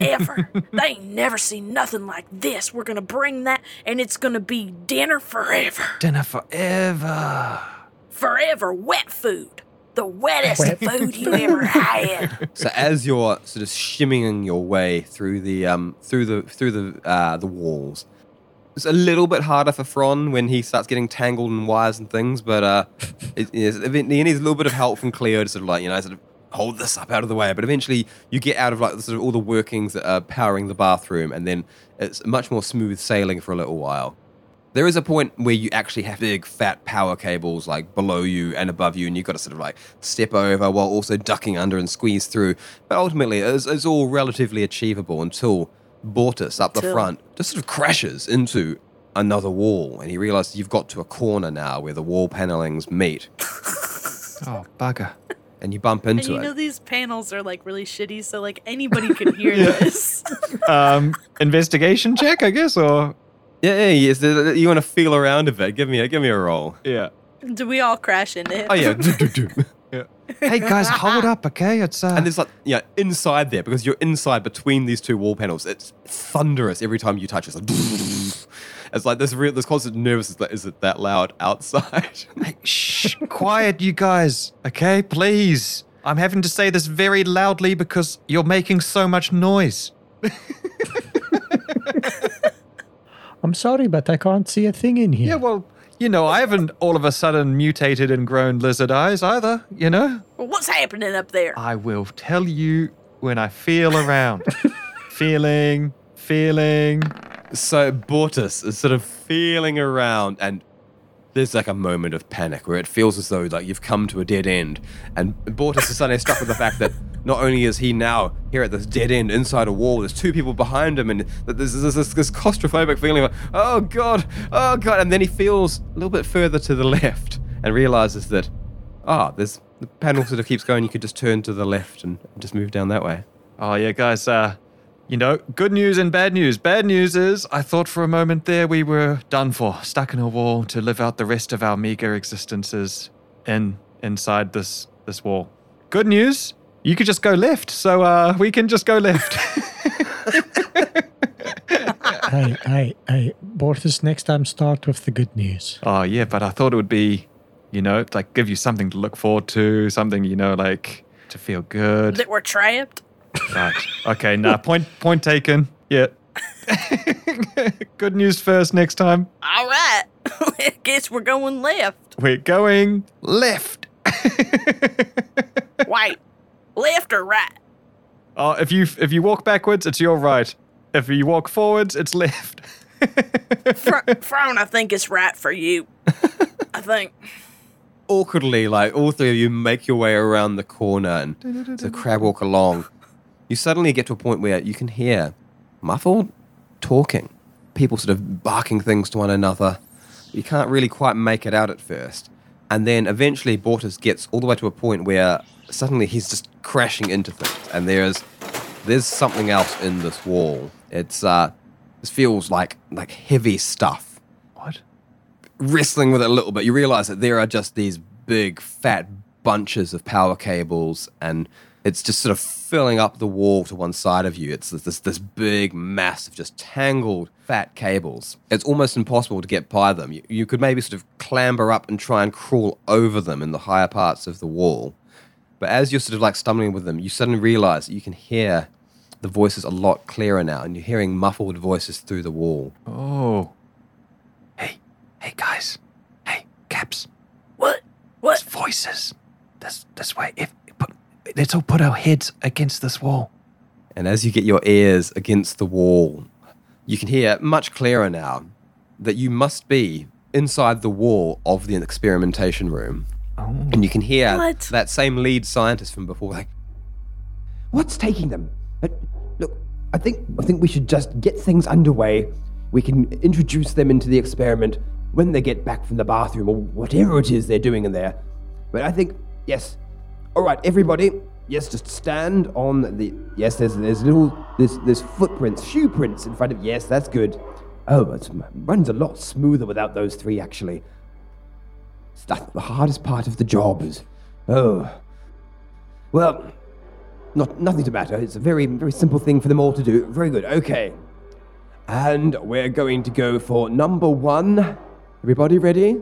C: Ever. they ain't never seen nothing like this. We're gonna bring that, and it's gonna be dinner forever.
D: Dinner forever.
C: Forever wet food. The wettest
E: Wet
C: food you ever had. [LAUGHS]
B: So as you're sort of shimmying your way through the um through the through the uh the walls, it's a little bit harder for Fron when he starts getting tangled in wires and things, but uh, it, it, he needs a little bit of help from Cleo to sort of like you know sort of hold this up out of the way. But eventually you get out of like sort of all the workings that are powering the bathroom, and then it's much more smooth sailing for a little while. There is a point where you actually have big fat power cables like below you and above you, and you've got to sort of like step over while also ducking under and squeeze through. But ultimately, it's, it's all relatively achievable until Bortus up the
C: Till-
B: front just sort of crashes into another wall, and he realizes you've got to a corner now where the wall panelings meet, [LAUGHS]
D: Oh, bugger.
B: And you bump
C: And
B: into
C: you
B: it.
C: know these panels are like really shitty, so like anybody could [LAUGHS] hear this. [LAUGHS]
D: Um, investigation check, I guess, or
B: yeah, yeah, yes. You want to feel around a bit? Give me a give me a roll.
D: yeah.
C: Do we all crash into it?
B: Oh [LAUGHS] yeah,
D: Hey guys, hold up, okay? It's uh,
B: And there's like, yeah, inside there, because you're inside between these two wall panels, it's thunderous every time you touch it. It's like, it's like this real, this constant nervousness Is it that loud outside. [LAUGHS]
D: Hey, shh, quiet, you guys. Okay, please. I'm having to say this very loudly because you're making so much noise. [LAUGHS]
E: I'm sorry, but I can't see a thing in here.
D: Yeah, well, you know, I haven't all of a sudden mutated and grown lizard eyes either, you know?
C: Well, what's happening up there?
D: I will tell you when I feel around. [LAUGHS] feeling, feeling.
B: So Bortus is sort of feeling around and there's like a moment of panic where it feels as though like you've come to a dead end. And Bortus is suddenly struck with the fact that not only is he now here at this dead end inside a wall, there's two people behind him, and there's, this, this claustrophobic feeling of, oh god, oh god. And then he feels a little bit further to the left and realizes that, ah, there's the panel sort of keeps going. You could just turn to the left and just move down that way.
D: Oh, yeah, guys, uh, you know, good news and bad news. Bad news is I thought for a moment there we were done for, stuck in a wall to live out the rest of our meager existences in inside this this wall. Good news, you could just go left, so uh, we can just go left. [LAUGHS]
E: hey, hey, hey, Bortus, next time start with the good news.
D: oh yeah, but I thought it would be, you know, like give you something to look forward to, something you know, like to feel good.
C: That we're trapped?
D: Right. Okay. Nah. Point. Point taken. Yeah. [LAUGHS] Good news first. Next time.
C: All right. [LAUGHS] I guess we're going left.
D: We're going left. [LAUGHS]
C: Wait, left or right?
D: Oh, if you if you walk backwards, it's your right. If you walk forwards, it's left.
C: Fr- Fron, I think it's right for you. I think.
B: awkwardly, like all three of you make your way around the corner and to crab walk along. You suddenly get to a point where you can hear muffled talking, people sort of barking things to one another. You can't really quite make it out at first. And then eventually Bortus gets all the way to a point where suddenly he's just crashing into things and there's there's something else in this wall. It's uh this feels like like heavy stuff
D: what?
B: wrestling with it a little bit, you realize that there are just these big, fat bunches of power cables, and it's just sort of filling up the wall to one side of you. It's this, this, this big mass of just tangled, fat cables. It's almost impossible to get by them. You, you could maybe sort of clamber up and try and crawl over them in the higher parts of the wall. But as you're sort of like stumbling with them, you suddenly realize that you can hear the voices a lot clearer now, and you're hearing muffled voices through the wall.
D: Oh. Hey, hey guys. Hey, Caps.
C: What? What?
D: Voices. This this way. If put, let's all put our heads against this wall.
B: And as you get your ears against the wall, you can hear much clearer now that you must be inside the wall of the experimentation room.
D: Oh.
B: And you can hear
C: What?
B: that same lead scientist from before, like,
G: What's taking them? Look, I think I think we should just get things underway. We can introduce them into the experiment when they get back from the bathroom or whatever it is they're doing in there. But I think yes. All right, everybody. Yes, just stand on the. Yes, there's there's little there's there's footprints, shoe prints in front of. Yes, that's good. Oh, it runs a lot smoother without those three actually. It's the the hardest part of the job is. Oh. Well, not nothing to matter. It's a very very simple thing for them all to do. Very good. Okay. And we're going to go for number one. Everybody ready?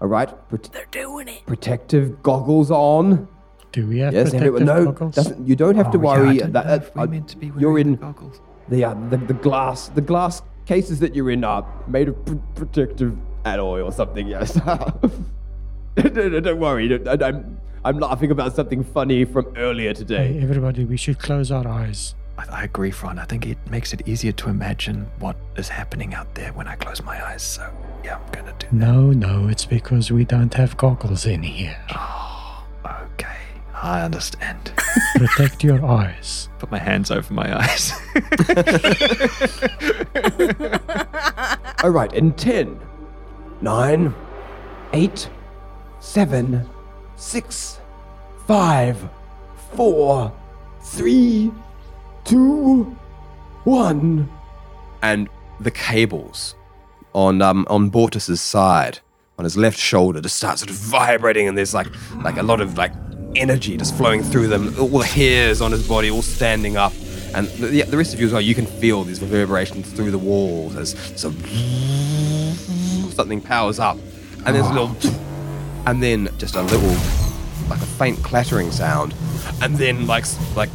G: All right. Prote-
C: They're doing it.
G: protective goggles on.
E: Do we have
G: Yes,
E: protective
G: everyone. No,
E: goggles?
G: doesn't, you don't have to
D: Oh, yeah,
G: worry.
D: don't
G: that,
D: know if
G: uh,
D: meant to be
G: you're in
D: the goggles.
G: the, uh, the the glass the glass cases that you're in are made of pr- protective alloy or something. Yes. [LAUGHS] no, no, don't worry. Don't- I'm I'm laughing about something funny from earlier
E: Hey,
G: today.
E: everybody, we should close our eyes.
D: I, I agree, Fron. I think it makes it easier to imagine what is happening out there when I close my eyes. So yeah, I'm gonna do.
E: No, no, it's because we don't have goggles in here.
D: Okay, I understand. [LAUGHS]
E: Protect your eyes.
D: Put my hands over my eyes. [LAUGHS]
G: All right, in ten, nine, eight, seven, six, five, four, three, two, one.
B: and the cables on um on Bortus's side, on his left shoulder, just start sort of vibrating, and there's like like a lot of like energy just flowing through them, all the hairs on his body all standing up. And the, the rest of you as well, you can feel these reverberations through the walls as some something powers up. And there's a little [TSK] and then just a little like a faint clattering sound. And then like like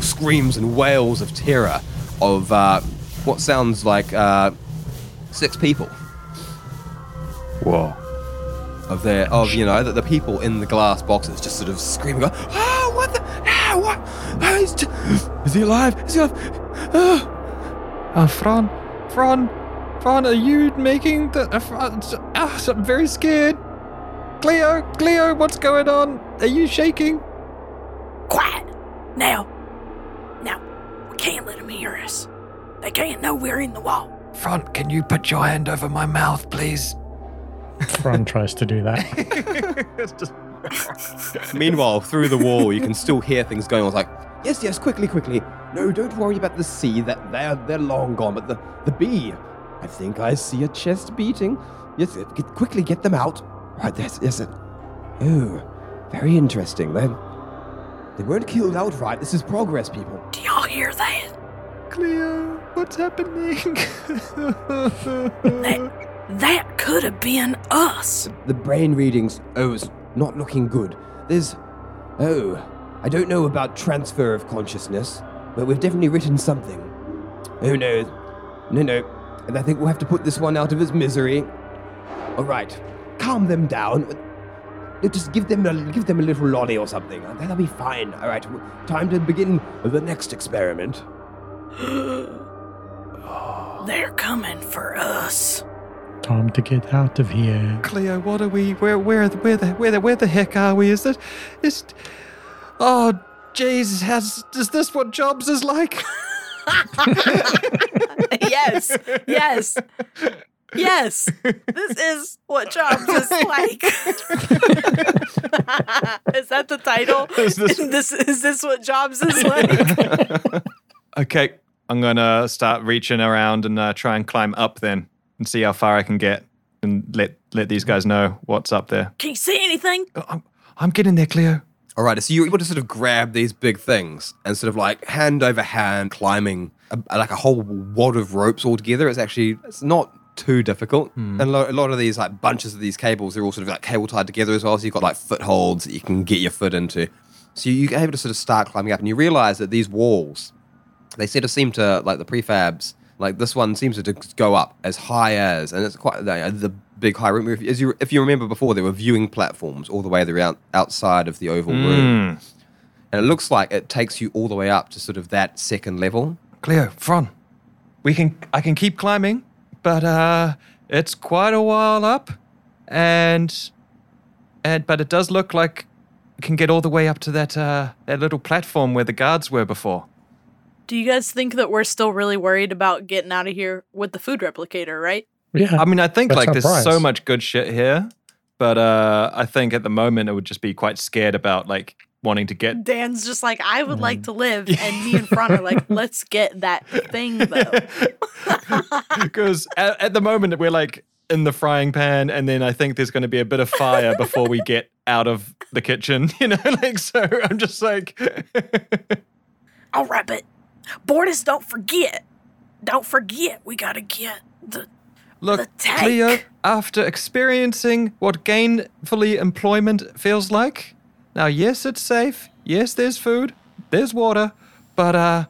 B: screams and wails of terror of uh, what sounds like uh, six people.
D: Whoa.
B: Of their of you know that the people in the glass boxes just sort of screaming, going, "Oh, what the? Ah, what? Oh, he's t- is he alive? Is he alive? Oh.
D: Uh, Fron, Fron, Fron, are you making the? Uh, Fron, uh, I'm very scared. Cleo, Cleo, what's going on? Are you shaking?
C: Quiet. Now. Now. We can't let them hear us. They can't know we're in the wall.
D: Fron, can you put your hand over my mouth, please?
E: Fron tries to do that. [LAUGHS]
D: it's just
B: Meanwhile, through the wall, you can still hear things going on. It's like,
G: Yes, yes, quickly, quickly. No, don't worry about the C. That they're they're long gone. But the the B, I think I see a chest beating. Yes, get, quickly get them out. Right, yes, yes. uh, Oh, very interesting. They they weren't killed outright. This is progress, people.
C: Do y'all hear that?
D: Cleo, what's happening? [LAUGHS]
C: That, that could have been us.
G: The brain readings. Oh, it's not looking good. There's. Oh, I don't know about transfer of consciousness, but we've definitely written something. Oh no, no, no. And I think we'll have to put this one out of its misery. All right, calm them down. Just give them a give them a little lolly or something. That'll be fine. All right, time to begin the next experiment. [GASPS]
C: They're coming for us.
E: Time to get out of here.
D: Cleo, what are we? Where, where, the, where the, where the, where the heck are we? Is that, is, oh, jeez, has, is this what Jobs is like? [LAUGHS]
C: yes, yes, yes. This is what Jobs is like. [LAUGHS] is that the title? [LAUGHS]
D: Is this-
C: this is this what Jobs is like?
D: Okay, I'm gonna start reaching around and uh, try and climb up then, and see how far I can get, and let let these guys know what's up there.
C: Can you see anything?
D: Oh, I'm, I'm getting there, Cleo.
B: all right. So you're able to sort of grab these big things and sort of like hand over hand climbing a, like a whole wad of ropes all together. It's actually it's not too difficult. Hmm. And a lot, a lot of these like bunches of these cables, they're all sort of like cable tied together as well. So you've got like footholds that you can get your foot into. So you're able to sort of start climbing up, and you realize that these walls, they sort of seem to like the prefabs. Like this one seems to go up as high as, and it's quite the, the big high room. If, as you, if you remember before, there were viewing platforms all the way around outside of the oval room, and it looks like it takes you all the way up to sort of that second level.
D: Cleo, Fron, we can I can keep climbing, but uh, it's quite a while up, and and but it does look like can get all the way up to that uh, that little platform where the guards were before.
C: Do you guys think that we're still really worried about getting out of here with the food replicator, right?
E: Yeah.
D: I mean, I think
E: That's
D: like there's
E: prize.
D: so much good shit here, but uh, I think at the moment it would just be quite scared about like wanting to get.
C: Dan's just like, I would
E: Mm.
C: like to live, [LAUGHS] and me and Fron are like, let's get that thing though. [LAUGHS]
D: Because at, at the moment we're like in the frying pan, and then I think there's going to be a bit of fire [LAUGHS] before we get out of the kitchen. You know, like so. I'm just like,
C: I'll wrap but Bortus, don't forget, don't forget, we gotta get the.
D: look,
C: The tank.
D: Cleo. After experiencing what gainfully employment feels like, now yes, it's safe. Yes, there's food. There's water, but uh.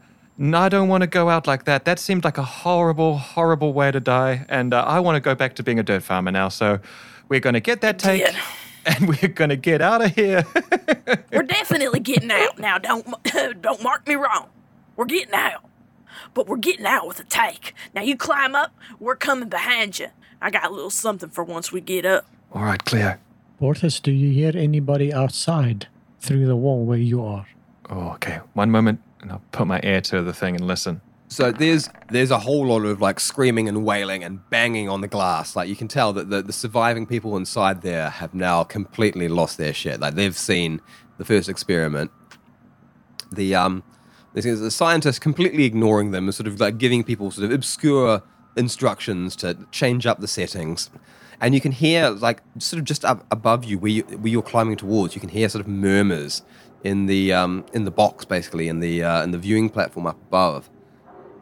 D: I don't want to go out like that. That seemed like a horrible, horrible way to die. And uh, I want to go back to being a dirt farmer now. So we're going to get that tank
C: did. [LAUGHS]
D: and we're going to get out of here. [LAUGHS]
C: We're definitely getting out now. Don't [LAUGHS] don't mark me wrong. We're getting out, but we're getting out with a take. Now you climb up. We're coming behind you. I got a little something for once we get up.
D: All right, Cleo.
E: Bortus, do you hear anybody outside through the wall where you are?
D: Oh, okay. One moment, and I'll put my ear to the thing and listen.
B: So there's there's a whole lot of like screaming and wailing and banging on the glass. Like you can tell that the, the surviving people inside there have now completely lost their shit. Like they've seen the first experiment. The um there's the scientists completely ignoring them sort of like giving people sort of obscure instructions to change up the settings. and you can hear like sort of just up above you where, you, where you're climbing towards. You can hear sort of murmurs in the um, in the box, basically in the uh, in the viewing platform up above.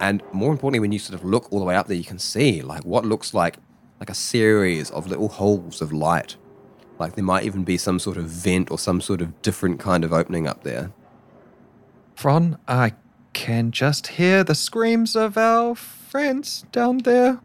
B: And more importantly, when you sort of look all the way up there, you can see like what looks like like a series of little holes of light. Like there might even be some sort of vent or some sort of different kind of opening up there.
D: Fron, I can just hear the screams of our friends down there.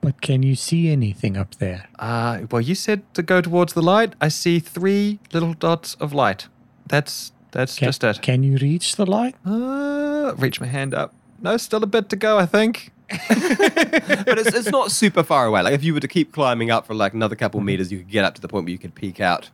E: But can you see anything up there?
D: Uh, well, you said to go towards the light. I see three little dots of light. That's that's
E: Can,
D: just it.
E: can you reach the light?
D: Uh, reach my hand up. No, still a bit to go, I think. [LAUGHS]
B: but it's, it's not super far away. Like if you were to keep climbing up for like another couple meters, you could get up to the point where you could peek out.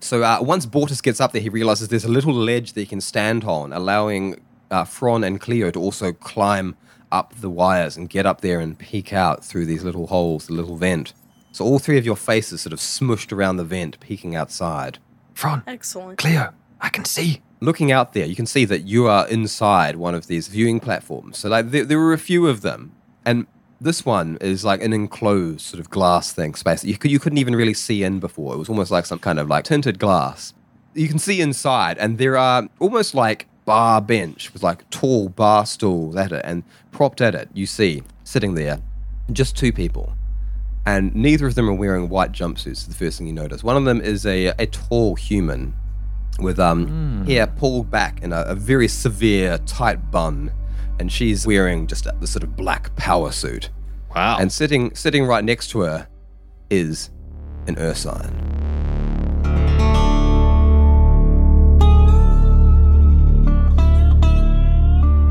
B: So uh, once Bortus gets up there, he realizes there's a little ledge that he can stand on, allowing uh, Fron and Cleo to also climb up the wires and get up there and peek out through these little holes, the little vent. So all three of your faces sort of smushed around the vent, peeking outside.
D: Fron,
C: Excellent.
D: Cleo, I can see.
B: looking out there, you can see that you are inside one of these viewing platforms. So, like, there, there were a few of them, and this one is like an enclosed sort of glass thing, space that you, could, you couldn't even really see in before. It was almost like some kind of like tinted glass. You can see inside, and there are almost like bar bench with like tall bar stools at it, and propped at it, you see sitting there just two people and neither of them are wearing white jumpsuits. The first thing you notice. One of them is a, a tall human with um hair pulled back in a, a very severe tight bun, and she's wearing just a, the sort of black power suit.
D: Wow.
B: And sitting sitting right next to her is an Ursine.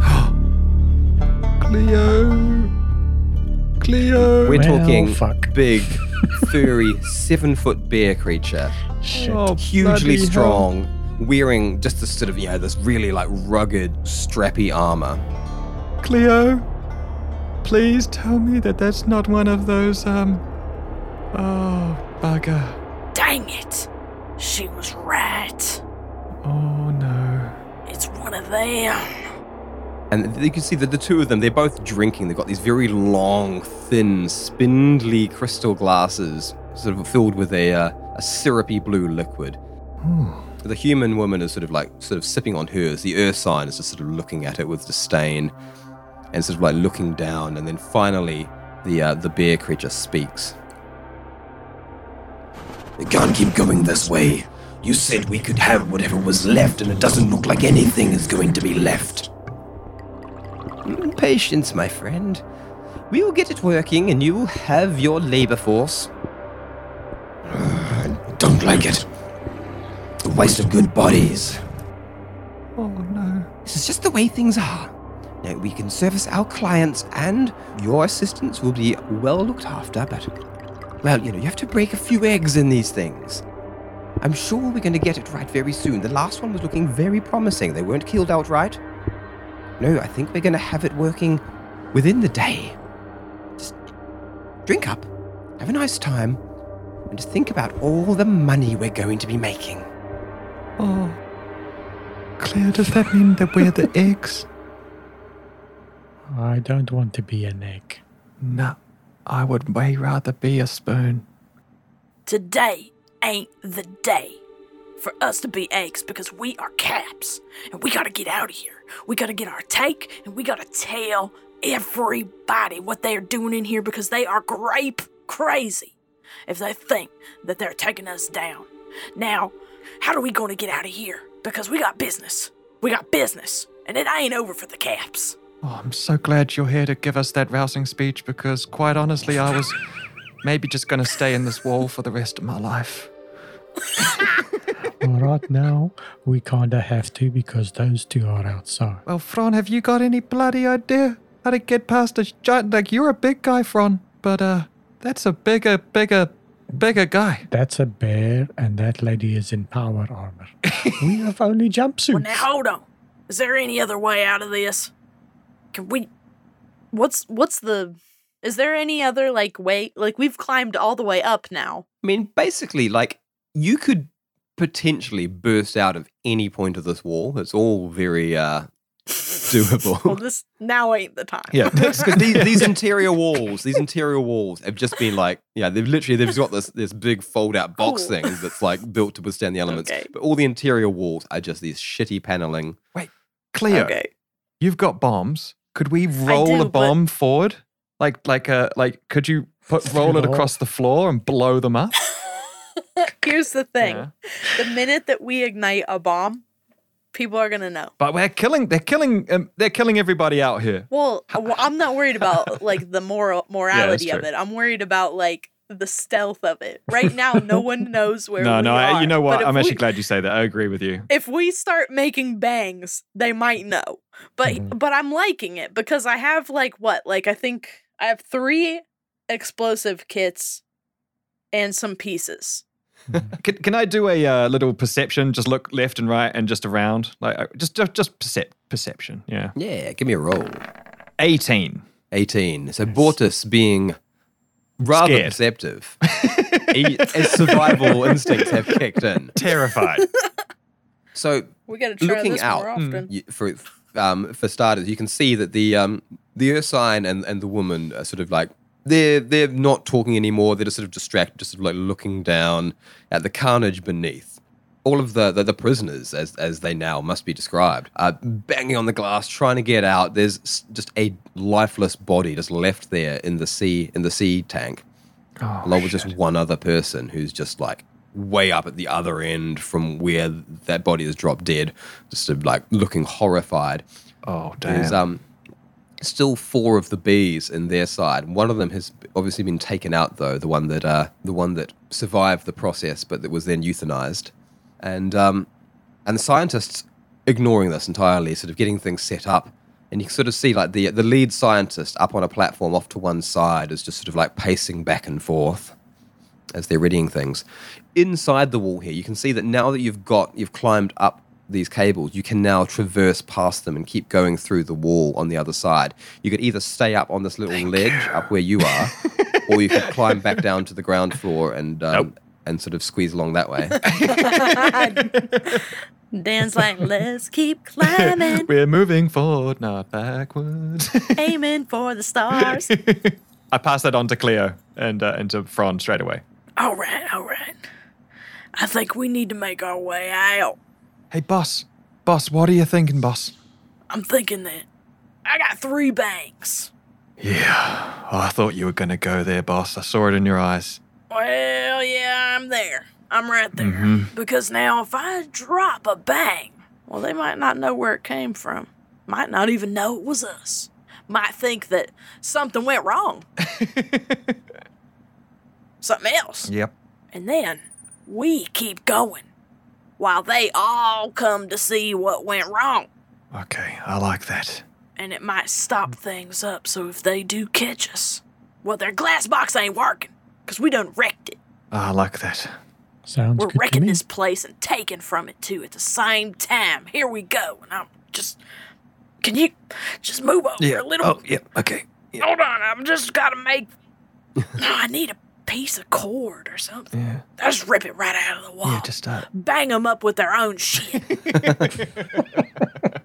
B: [GASPS]
D: Cleo. Cleo.
B: We're
E: Well,
B: talking
E: fuck.
B: big, [LAUGHS] furry, seven foot bear creature.
E: Shit.
D: Oh,
B: hugely
D: bloody hell.
B: strong, wearing just this sort of, you know, this really like rugged, strappy armor.
D: Cleo, please tell me that that's not one of those, um. Oh, bugger.
C: Dang it. She was right.
D: Oh, no.
C: It's one of them.
B: And you can see that the two of them, they're both drinking. They've got these very long, thin, spindly crystal glasses, sort of filled with a, uh, a syrupy blue liquid. The human woman is sort of like sort of sipping on hers. The Ursine is just sort of looking at it with disdain, and sort of like looking down. And then finally, the uh, the bear creature speaks.
A: We can't keep going this way. You said we could have whatever was left, and it doesn't look like anything is going to be left.
B: Patience, my friend. We will get it working, and you will have your labor force. [SIGHS]
A: I don't like it. A waste of good bodies.
D: Oh, no.
B: This is just the way things are. Now, we can service our clients, and your assistants will be well looked after, but, well, you know, you have to break a few eggs in these things. I'm sure we're going to get it right very soon. The last one was looking very promising. They weren't killed outright. No, I think we're going to have it working within the day. Just drink up, have a nice time, and just think about all the money we're going to be making.
D: Oh. Claire, does that mean that we're the [LAUGHS] eggs?
E: I don't want to be an egg.
D: No. I would way rather be a spoon.
C: Today ain't the day for us to be eggs because we are caps and we gotta get out of here. We gotta get our take and we gotta tell everybody what they are doing in here because they are grape crazy if they think that they're taking us down. Now, how are we gonna get out of here? Because we got business. We got business and it ain't over for the caps.
D: Oh, I'm so glad you're here to give us that rousing speech because, quite honestly, I was maybe just going to stay in this wall for the rest of my life.
E: Well, right now, we kinda have to because those two are outside.
D: Well, Fron, have you got any bloody idea how to get past a giant? Like, you're a big guy, Fron, but, uh, that's a bigger, bigger, bigger guy.
E: That's a bear, and that lady is in power armor. we have only jumpsuits.
C: Well, now hold on. Is there any other way out of this? Can we? What's what's the? Is there any other like way? Like we've climbed all the way up now.
B: I mean, basically, like you could potentially burst out of any point of this wall. It's all very, uh, doable. [LAUGHS]
C: Well, this now ain't the time.
D: Yeah. [LAUGHS]
B: Because these, these interior walls, these interior walls have just been like, yeah, they've literally they've got this this big fold out box
C: Cool.
B: thing that's like built to withstand the elements.
C: Okay.
B: But all the interior walls are just these shitty paneling.
D: Wait, Cleo,
C: Okay.
D: you've got bombs. Could we roll
C: do,
D: a
C: but-
D: bomb forward? Like, like, uh, like, could you put roll it across the floor and blow them up? [LAUGHS]
C: Here's the thing:
D: Yeah.
C: the minute that we ignite a bomb, people are gonna know.
D: But we're killing. They're killing. Um, they're killing everybody out here.
C: Well, well, I'm not worried about like the moral [LAUGHS] morality of it. I'm worried about like the stealth of it. Right now, no one [LAUGHS] knows where.
D: no,
C: we
D: no.
C: are.
D: I, you know what? I'm actually
C: we-
D: glad you say that. I agree with you.
C: If we start making bangs, they might know. But
D: Mm-hmm.
C: but I'm liking it because I have like what? Like I think I have three explosive kits and some pieces. [LAUGHS]
D: Can, can I do a uh, little perception? Just look left and right and just around, like uh, just just just percep- perception. Yeah,
B: Yeah, give me a roll.
D: eighteen.
B: 18. So Bortus being rather
D: Scared.
B: perceptive. he, his survival [LAUGHS] instincts have kicked in.
D: Terrified. [LAUGHS]
B: So
C: We got to try
B: Looking
C: this
B: out,
C: more often.
B: you, for um, for starters, you can see that the um, the Ursine and, and the woman are sort of like they're they're not talking anymore. They're just sort of distracted, just sort of like looking down at the carnage beneath. All of the, the, the prisoners, as as they now must be described, are banging on the glass, trying to get out. There's just a lifeless body just left there in the sea in the sea tank,
D: Oh,
B: along with just one other person who's just like way up at the other end from where that body is dropped dead, just like looking horrified.
D: oh damn.
B: There's um still four of the bees in their side. One of them has obviously been taken out though, the one that uh the one that survived the process but that was then euthanized. And um and the scientists ignoring this entirely, sort of getting things set up. And you can sort of see like the the lead scientist up on a platform off to one side is just sort of like pacing back and forth as they're readying things. Inside the wall here, you can see that now that you've got you've climbed up these cables, you can now traverse past them and keep going through the wall on the other side. You could either stay up on this little ledge up where you are, or you could climb back down to the ground floor and um,
D: Nope.
B: And sort of squeeze along that way. [LAUGHS]
C: Dan's like, let's keep climbing, [LAUGHS]
D: We're moving forward, not backwards. [LAUGHS]
C: aiming for the stars.
D: I pass that on to Cleo and uh, and to Fron straight away.
C: all right, all right. I think we need to make our way out.
D: Hey, boss, boss, what are you thinking, boss?
C: I'm thinking that I got three banks.
D: Yeah, oh, I thought you were gonna go there, boss. I saw it in your eyes.
C: Well, yeah, I'm there. I'm right there.
D: Mm-hmm.
C: Because now, if I drop a bang, well, they might not know where it came from. Might not even know it was us. Might think that something went wrong. [LAUGHS] something else.
D: Yep.
C: And then we keep going while they all come to see what went wrong.
D: Okay, I like that.
C: And it might stop things up so if they do catch us, well, their glass box ain't working because we done wrecked it.
D: I like that.
E: Sounds good.
C: We're
E: good to
C: wrecking
E: me.
C: this place and taking from it too at the same time. Here we go. And I'm just. Can you just move over a little?
D: Oh, yeah. Okay.
C: Hold on. I'm just gotta make. no, I need a piece of cord or something.
D: Yeah.
C: I just rip it right out of the wall.
D: Yeah. Just uh.
C: bang them up with their own shit. [LAUGHS] [LAUGHS]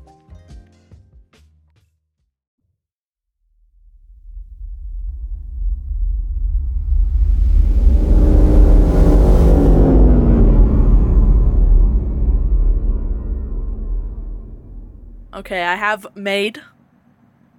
C: Okay, I have made.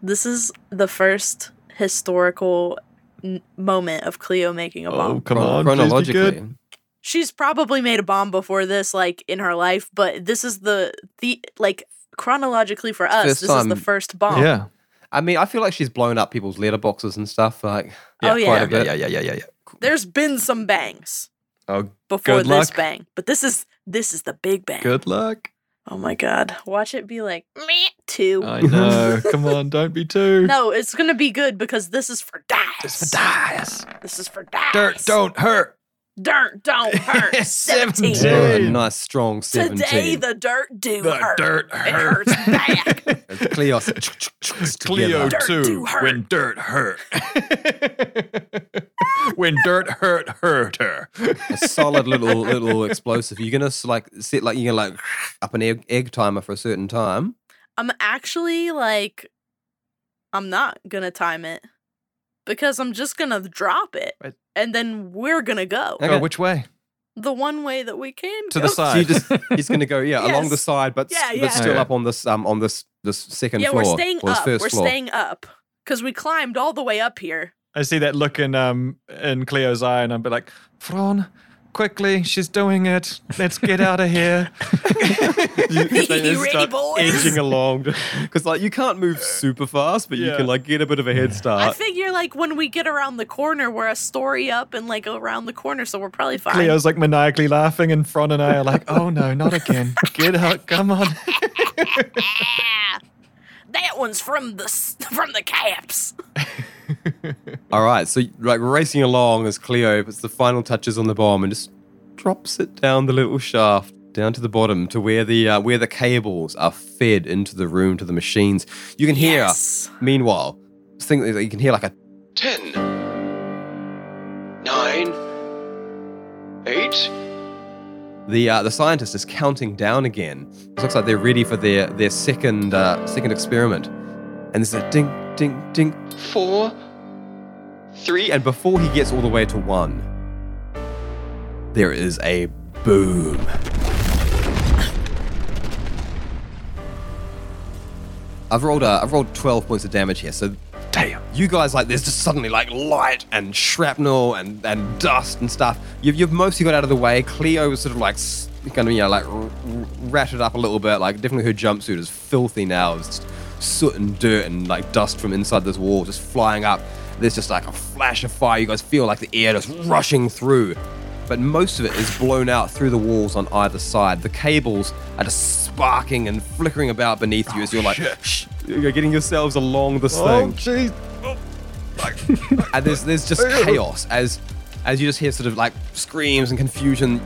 C: This is the first historical n- moment of Cleo making a oh, bomb.
D: Oh, come on.
B: Chronologically.
C: She's probably made a bomb before this, like in her life, but this is the the like chronologically for us.
B: First
C: this is the first bomb.
D: Yeah.
B: I mean, I feel like she's blown up people's letterboxes and stuff. Like,
C: Oh, yeah.
B: quite a
D: Yeah,
B: bit.
D: yeah, yeah, yeah, yeah, yeah.
C: There's been some bangs
D: Oh,
C: before
D: Good
C: this
D: luck.
C: bang, but this is this is the big bang.
D: good luck.
C: Oh my god. Watch it be like me two.
D: I know. [LAUGHS] Come on, don't be too.
C: no, it's gonna be good because this is for dice.
D: is for dice.
C: This is for dice.
D: Dirt don't hurt.
C: Dirt don't hurt. [LAUGHS] 17.
D: Seventeen.
B: Oh, a nice strong 17.
C: Today the dirt do
D: The
C: hurt.
D: dirt
C: It hurts back. [LAUGHS]
B: It's Cleo.
D: Cleo
C: Dirt do
D: too.
C: hurt.
D: When dirt hurt. [LAUGHS] when dirt hurt, hurt her.
B: a solid little little explosive. You're gonna like set like you're gonna like [SNIFFS] up an egg, egg timer for a certain time.
C: I'm actually like I'm not gonna time it. Because I'm just gonna drop it.
D: Right.
C: And then we're gonna go.
B: Okay.
D: Go which way?
C: The one way that we can
D: To
C: go.
D: the [LAUGHS] side.
B: you just he's gonna go yeah [LAUGHS] along the side, but s-
C: Yeah,
B: but
C: yeah.
B: still
D: Okay.
B: up on this um on this this second
C: Yeah,
B: floor.
C: we're staying up. We're
B: floor.
C: staying up. Because we climbed all the way up here.
D: I see that look in um in Cleo's eye, and I'm be like, Fron, quickly, she's doing it. Let's get out of here. [LAUGHS]
B: You- they
C: You
B: just
C: ready,
B: start
C: boys?
B: Edging along because like you can't move super fast, but you
D: Yeah.
B: can like get a bit of a head start.
C: I
B: start.
C: figure like when we get around the corner, we're a story up and like around the corner, so we're probably fine.
D: Cleo's like maniacally laughing, and Fron and I are like, oh no, not again. Get out, come on.
C: Ah, [LAUGHS] that one's from the s- from the caps. [LAUGHS] [LAUGHS]
B: All right, so like racing along as Cleo puts the final touches on the bomb and just drops it down the little shaft down to the bottom to where the uh, where the cables are fed into the room to the machines. You can hear.
C: Yes.
B: Meanwhile, this thing that you can hear like a
F: Ten. Nine. Eight.
B: the uh, the scientist is counting down again. It looks like they're ready for their their second uh, second experiment, and there's a ding ding ding
F: Four.
B: Three, and before he gets all the way to one, there is a boom. I've rolled uh, I've rolled twelve points of damage here, so
D: Damn.
B: you guys like there's just suddenly like light and shrapnel and, and dust and stuff. You've, you've mostly got out of the way. Cleo was sort of like kind of you know like r- r- ratted up a little bit. Like definitely her jumpsuit is filthy now. It's just soot and dirt and like dust from inside this wall just flying up. There's just like a flash of fire. You guys feel like the air just rushing through. But most of it is blown out through the walls on either side. The cables are just sparking and flickering about beneath you as you're like, shh, you're getting yourselves along this oh, thing Oh,
D: jeez.
B: and there's there's just [LAUGHS] chaos as as you just hear sort of like screams and confusion.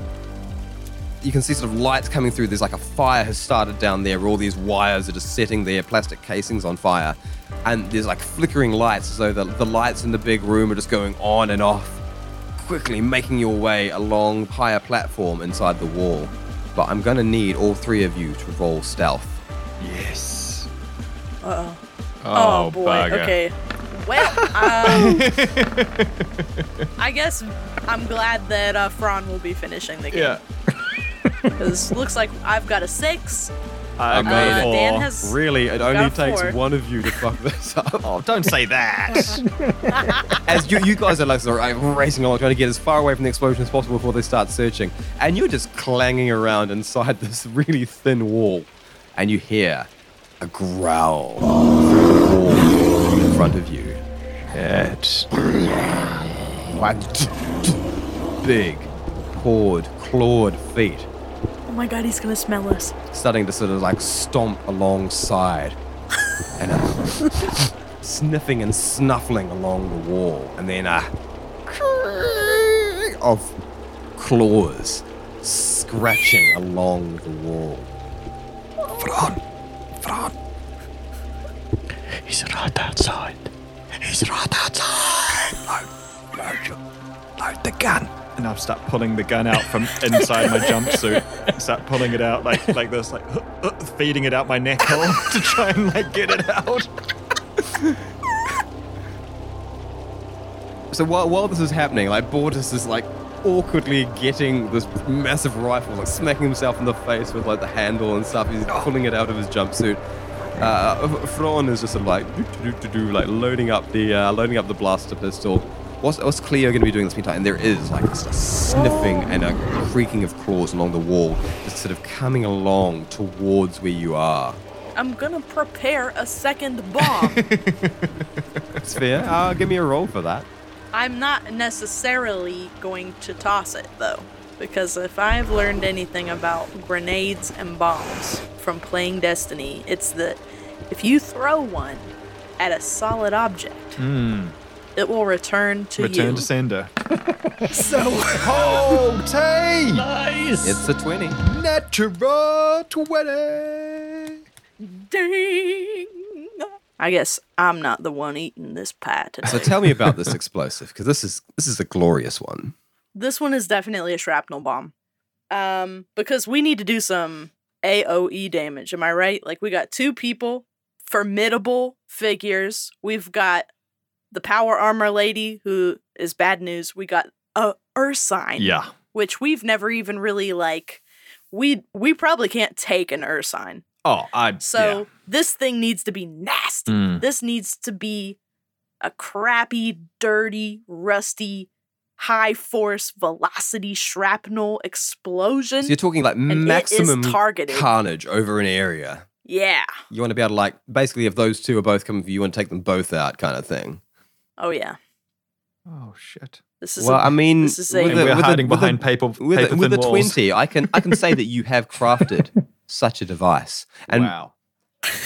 B: You can see sort of lights coming through. There's like a fire has started down there. Where all these wires are just setting their plastic casings on fire, and there's like flickering lights as though the, the lights in the big room are just going on and off, quickly making your way along higher platform inside the wall. But I'm gonna need all three of you to roll stealth.
D: Yes.
C: Uh oh.
D: Oh,
C: boy.
D: bugger.
C: Okay. Well, um, [LAUGHS] I guess I'm glad that uh, Fron will be finishing the game.
D: Yeah.
C: Because looks like I've got a six.
D: I
B: Uh,
D: got
C: Dan
D: four.
C: has-
B: Really, it only takes
C: four.
B: one of you to fuck this up. [LAUGHS]
D: Oh, don't say that. [LAUGHS]
B: as you, you guys are like, sort of, racing along, trying to get as far away from the explosion as possible before they start searching, and you're just clanging around inside [LAUGHS] this really thin wall, and you hear a growl through the wall in front of you.
D: It's
B: Like big, pawed, clawed feet
C: my god, he's gonna smell us.
B: starting to sort of like stomp alongside [LAUGHS] and uh, sniffing and snuffling along the wall and then a uh of claws scratching along the wall
A: Fron, Fron,
E: He's right outside.
A: he's right outside. Load, load, load the gun.
D: and I've start pulling the gun out from inside my jumpsuit. [LAUGHS] Start pulling it out like like this, like feeding it out my neck hole [LAUGHS] to try and like get it out.
B: so while, while this is happening like Bortus is like awkwardly getting this massive rifle like smacking himself in the face with like the handle and stuff he's pulling it out of his jumpsuit uh, Fron is just sort of like do, do, do, like loading up the uh, loading up the blaster pistol. What's, what's Cleo going to be doing this meantime? And there is like just a sniffing and a creaking of claws along the wall, just sort of coming along towards where you are.
C: I'm gonna prepare a second bomb. [LAUGHS]
B: It's fair. Uh, give me a roll for that.
C: I'm not necessarily going to toss it though, because if I've learned anything about grenades and bombs from playing Destiny, it's that if you throw one at a solid object, it will return to
D: Return
C: you.
D: to sender. [LAUGHS]
C: so
D: Oh, Tay!
E: Nice.
B: It's a 20.
D: Natural 20.
C: ding. I guess I'm not the one eating this pie today.
B: So tell me about this [LAUGHS] explosive, because this is this is a glorious one.
C: this one is definitely a shrapnel bomb. Um, because we need to do some AOE damage. Am I right? Like we got two people, formidable figures. We've got the power armor lady who is bad news. We got a Ursine,
D: Yeah.
C: which we've never even really like. We we probably can't take an Ursine.
D: Oh, I.
C: So
D: yeah.
C: this thing needs to be nasty.
D: Mm.
C: This needs to be a crappy, dirty, rusty, high force velocity shrapnel explosion.
B: So you're talking like maximum
C: targeted.
B: carnage over an area.
C: yeah.
B: You want to be able to like basically if those two are both coming for you, you want to take them both out, kind of thing.
C: Oh yeah.
D: Oh, shit.
C: This is
B: Well,
C: a,
B: I mean,
C: this is a
D: And we're hiding behind paper,
B: with
D: paper
B: a, with
D: thin
B: a
D: walls.
B: twenty. I can I can say that you have crafted [LAUGHS] such a device, and
D: wow.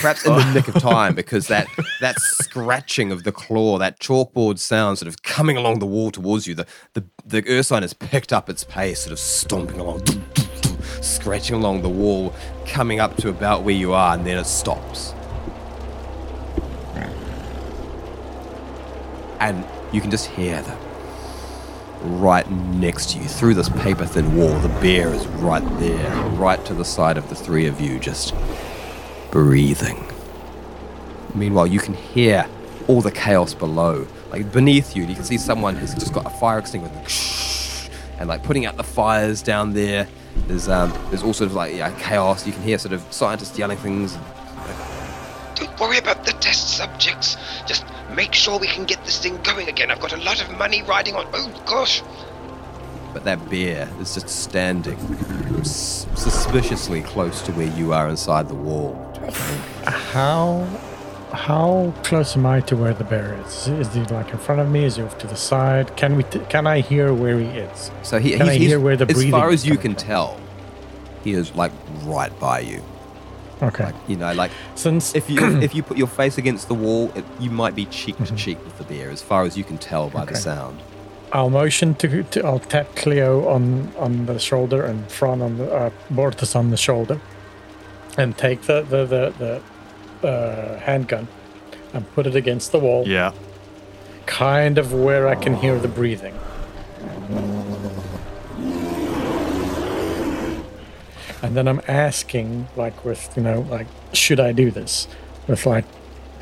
B: perhaps in the nick of time because that that scratching of the claw, that chalkboard sound, sort of coming along the wall towards you. The the the Ursine has picked up its pace, sort of stomping along, scratching along the wall, coming up to about where you are, and then it stops. And you can just hear them right next to you through this paper thin wall. The bear is right there, right to the side of the three of you, just breathing. Meanwhile, you can hear all the chaos below. Like beneath you, you can see someone has just got a fire extinguisher and like putting out the fires down there. There's um, there's all sort of like yeah, chaos. You can hear sort of scientists yelling things.
F: Don't worry about the test subjects. Just make sure we can get this thing going again. I've got a lot of money riding on. Oh gosh.
B: But that bear is just standing s- suspiciously close to where you are inside the wall.
E: How how close am I to where the bear is? Is he like in front of me? Is he off to the side? Can we? T- can I hear where he is?
B: So he,
E: Can
B: he's,
E: I
B: he's-
E: hear where the
B: as
E: breathing
B: far as you
E: coming
B: can tell, he is like right by you.
E: Okay.
B: You know, like
E: Since
B: if you [CLEARS THROAT] if you put your face against the wall, it, you might be cheek to cheek with the bear, as far as you can tell by the sound.
E: I'll motion to, to I'll tap Cleo on on the shoulder and Fron on the uh, Bortus on the shoulder, and take the the the, the uh, handgun and put it against the wall,
D: Yeah.
E: kind of where I can hear the breathing. And then I'm asking, like with you know, like should I do this with like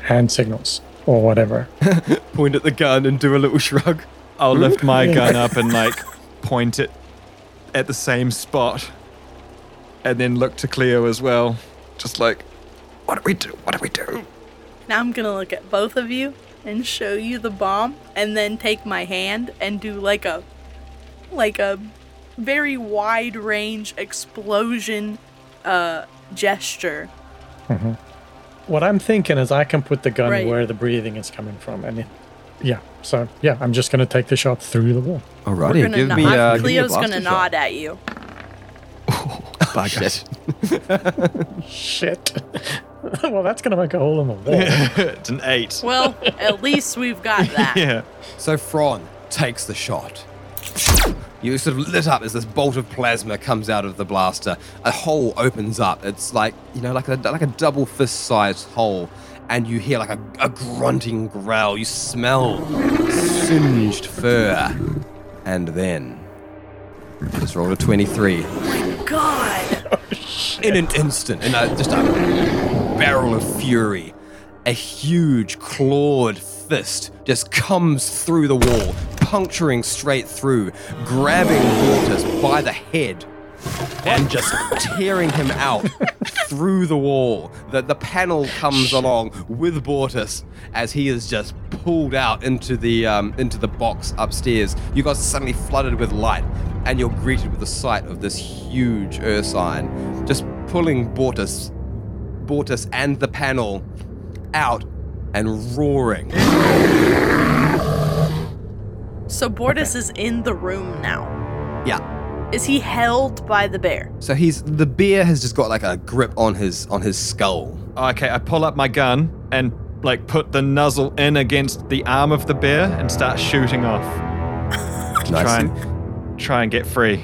E: hand signals or whatever? [LAUGHS]
B: Point at the gun and do a little shrug.
D: I'll lift my [LAUGHS] gun up and like point it at the same spot, and then look to Cleo as well. Just like, what do we do? What do we do?
C: Now I'm gonna look at both of you and show you the bomb, and then take my hand and do like a, like a, very wide range explosion, uh, gesture.
E: What I'm thinking is I can put the gun
C: Right.
E: where the breathing is coming from, and it, yeah. So yeah, I'm just gonna take the shot through the wall.
B: Alrighty,
C: We're
B: give
C: nod.
B: me, uh, give me a
C: Cleo's gonna
B: blaster
C: nod at you. [LAUGHS]
D: Bye, guys.
E: Shit. [LAUGHS] [LAUGHS] well, that's gonna make a hole in the wall.
D: it's an eight.
C: Well, at least we've got that.
D: Yeah.
B: So Fron takes the shot. You sort of lit up as this bolt of plasma comes out of the blaster. A hole opens up. It's like you know, like a like a double fist-sized hole, and you hear like a, a grunting growl. You smell singed fur, and then just roll a twenty-three.
C: Oh my God. [LAUGHS]
B: Oh, in an instant, in a, just a barrel of fury, a huge clawed fist just comes through the wall, puncturing straight through, grabbing Bortus by the head. And just tearing him out [LAUGHS] through the wall. The, the panel comes along with Bortus as he is just pulled out into the um, into the box upstairs. You guys are suddenly flooded with light, and you're greeted with the sight of this huge Ursine just pulling Bortus Bortus and the panel out and roaring.
C: So Bortus is in the room now.
B: Yeah.
C: Is he held by the bear?
B: So he's the bear has just got like a grip on his on his skull.
D: Oh, okay, I pull up my gun and like put the nuzzle in against the arm of the bear and start shooting off. to [LAUGHS]
B: Nice.
D: Try and try and get free.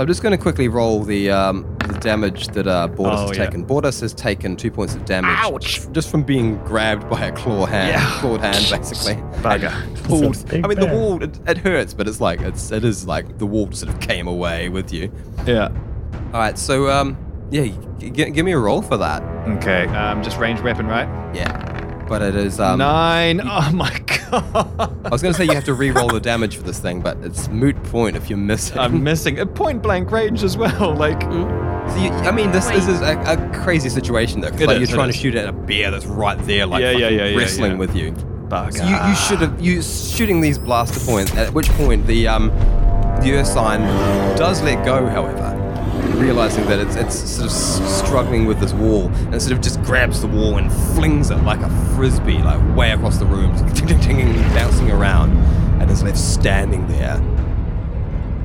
B: So I'm just going to quickly roll the um, the damage that uh, Bortus
D: Oh,
B: has
D: yeah.
B: taken. Bortus has taken two points of damage
C: Ouch.
B: just from being grabbed by a claw hand,
D: Yeah.
B: clawed hand, [LAUGHS] basically.
D: Bugger.
B: Pulled.
E: It's a big
B: I mean, the wall it, it hurts, but it's like it's it is like the wall sort of came away with you.
D: Yeah.
B: All right, so um, yeah, g- g- give me a roll for that.
D: Okay. Um, just ranged weapon, right?
B: Yeah, but it is um.
D: Nine. Oh my god.
B: I was going to say you have to re-roll the damage for this thing, but it's moot point if you're missing.
D: I'm missing a point blank range as well. Like,
B: So you, I mean, this, this is a, a crazy situation though. 'cause,
D: It
B: like
D: is,
B: you're
D: it
B: trying to shoot at a bear that's right there, like
D: Yeah, yeah, yeah, yeah,
B: wrestling
D: yeah.
B: with you.
D: bugger.
B: So you, you should have you shooting these blaster points. At which point the um the Ursine does let go, however, realizing that it's it's sort of struggling with this wall, and sort of just grabs the wall and flings it like a frisbee, like way across the room, ting, ting, and bouncing around, and is left standing there.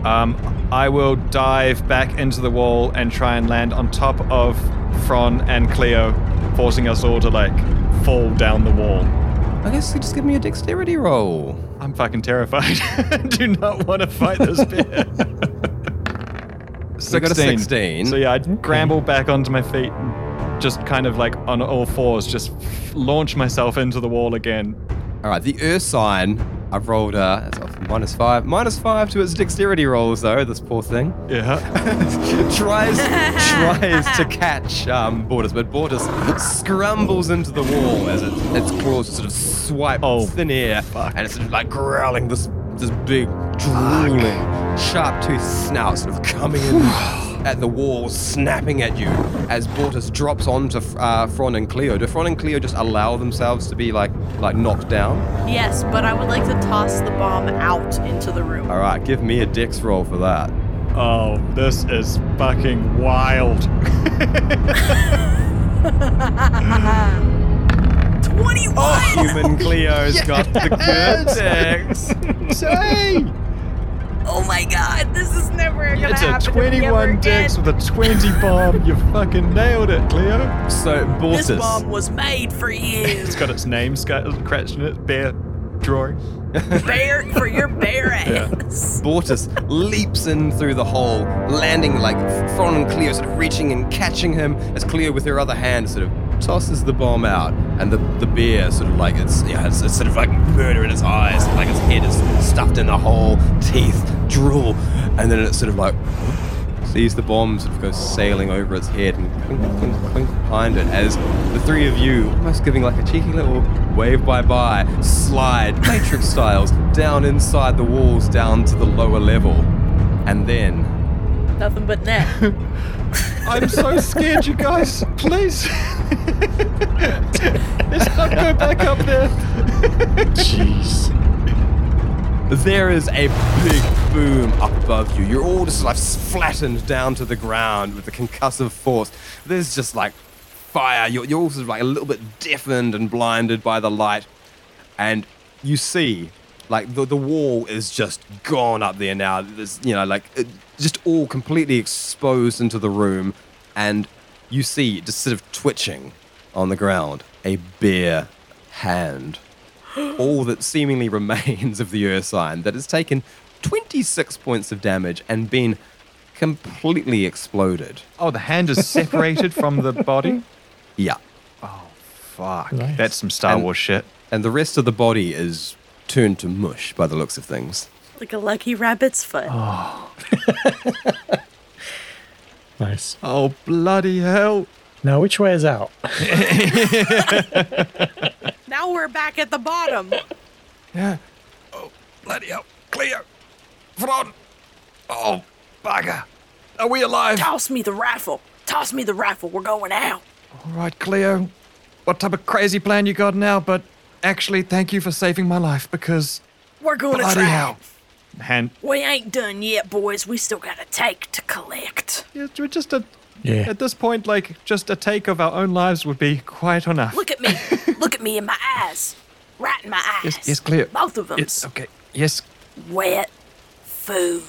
D: Um, I will dive back into the wall and try and land on top of Fron and Cleo, forcing us all to like fall down the wall.
B: I guess you just give me a dexterity roll.
D: I'm fucking terrified. [LAUGHS] Do not want to fight this [LAUGHS] bear.
B: So I got a 16.
D: So yeah, I scramble back onto my feet and just kind of like on all fours, just launch myself into the wall again.
B: All right, the Ursine. I've rolled uh, that's off minus five, minus five to its dexterity rolls though. This poor thing
D: Yeah. [LAUGHS]
B: tries [LAUGHS] tries to catch um, Bortus, but Bortus scrambles into the wall as it, its claws sort of swipe
D: Oh,
B: thin air, and it's sort of like growling this this big drooling, sharp toothed snout sort of coming in [SIGHS] at the wall, snapping at you as Bortus drops onto uh, Fron and Cleo. Do Fron and Cleo just allow themselves to be like like knocked down?
C: Yes, but I would like to toss the bomb out into the room.
B: All right, give me a dex roll for that.
D: Oh, this is fucking wild. [LAUGHS] [LAUGHS] [LAUGHS]
C: 21!
B: Oh, Human Cleo's got the [LAUGHS] good dex.
D: Say,
C: Oh my god, this is never gonna
D: it's a
C: happen to me
D: 21
C: again.
D: dex with a 20 bomb. You fucking nailed it, Cleo.
B: So Bortus.
C: This
B: Bortus,
C: bomb was made for you.
D: It's got its name scratched in it. Bear drawing.
C: bear for your bare [LAUGHS] ass.
B: Bortus leaps in through the hole, landing like Fron and Cleo sort of reaching and catching him as Cleo with her other hand sort of tosses the bomb out, and the the bear sort of like it's yeah it's, it's sort of like murder in its eyes, like its head is stuffed in the hole, teeth, drool, and then it's sort of like sees the bomb sort of go sailing over its head and clink, clink, clink behind it as the three of you, almost giving like a cheeky little wave bye bye, slide Matrix [LAUGHS] styles down inside the walls down to the lower level. And then
C: Nothing but net. [LAUGHS]
D: I'm so scared, you guys. Please. [LAUGHS] Let's not go back up there.
E: Jeez.
B: there is a big boom up above you. You're all just like flattened down to the ground with the concussive force. There's just like fire. You're, you're all sort of like a little bit deafened and blinded by the light. And you see, like, the, the wall is just gone up there now. There's, you know, like, it, just all completely exposed into the room. And you see, just sort of twitching on the ground, a bare hand [GASPS] all that seemingly [LAUGHS] remains of the Ursine that has taken 26 points of damage and been completely exploded.
D: Oh, the hand is [LAUGHS] separated from the body?
B: Yeah.
D: Oh, fuck.
E: Nice.
D: That's some Star
B: And-
D: Wars shit.
B: And the rest of the body is turned to mush by the looks of things.
C: Like a lucky rabbit's foot. Oh. [LAUGHS]
E: nice.
D: Oh, bloody hell.
E: Now, which way is out? [LAUGHS]
C: Now we're back at the bottom.
D: Yeah. Oh, bloody hell. Cleo. Fron. Oh, bugger. Are we alive?
C: Toss me the rifle. Toss me the rifle. We're going out.
D: All right, Cleo. What type of crazy plan you got now? But actually, thank you for saving my life because
C: We're going to
D: bloody
C: try.
D: hell. Hand.
C: We ain't done yet, boys. We still got a take to collect.
D: Yeah, we're just a
E: Yeah.
D: At this point, like, just a take of our own lives would be quite enough.
C: Look at me. [LAUGHS] Look at me in my eyes. Right in my eyes.
D: Yes, yes, clear.
C: Both of them.
D: Yes, okay. Yes,
C: Wet food.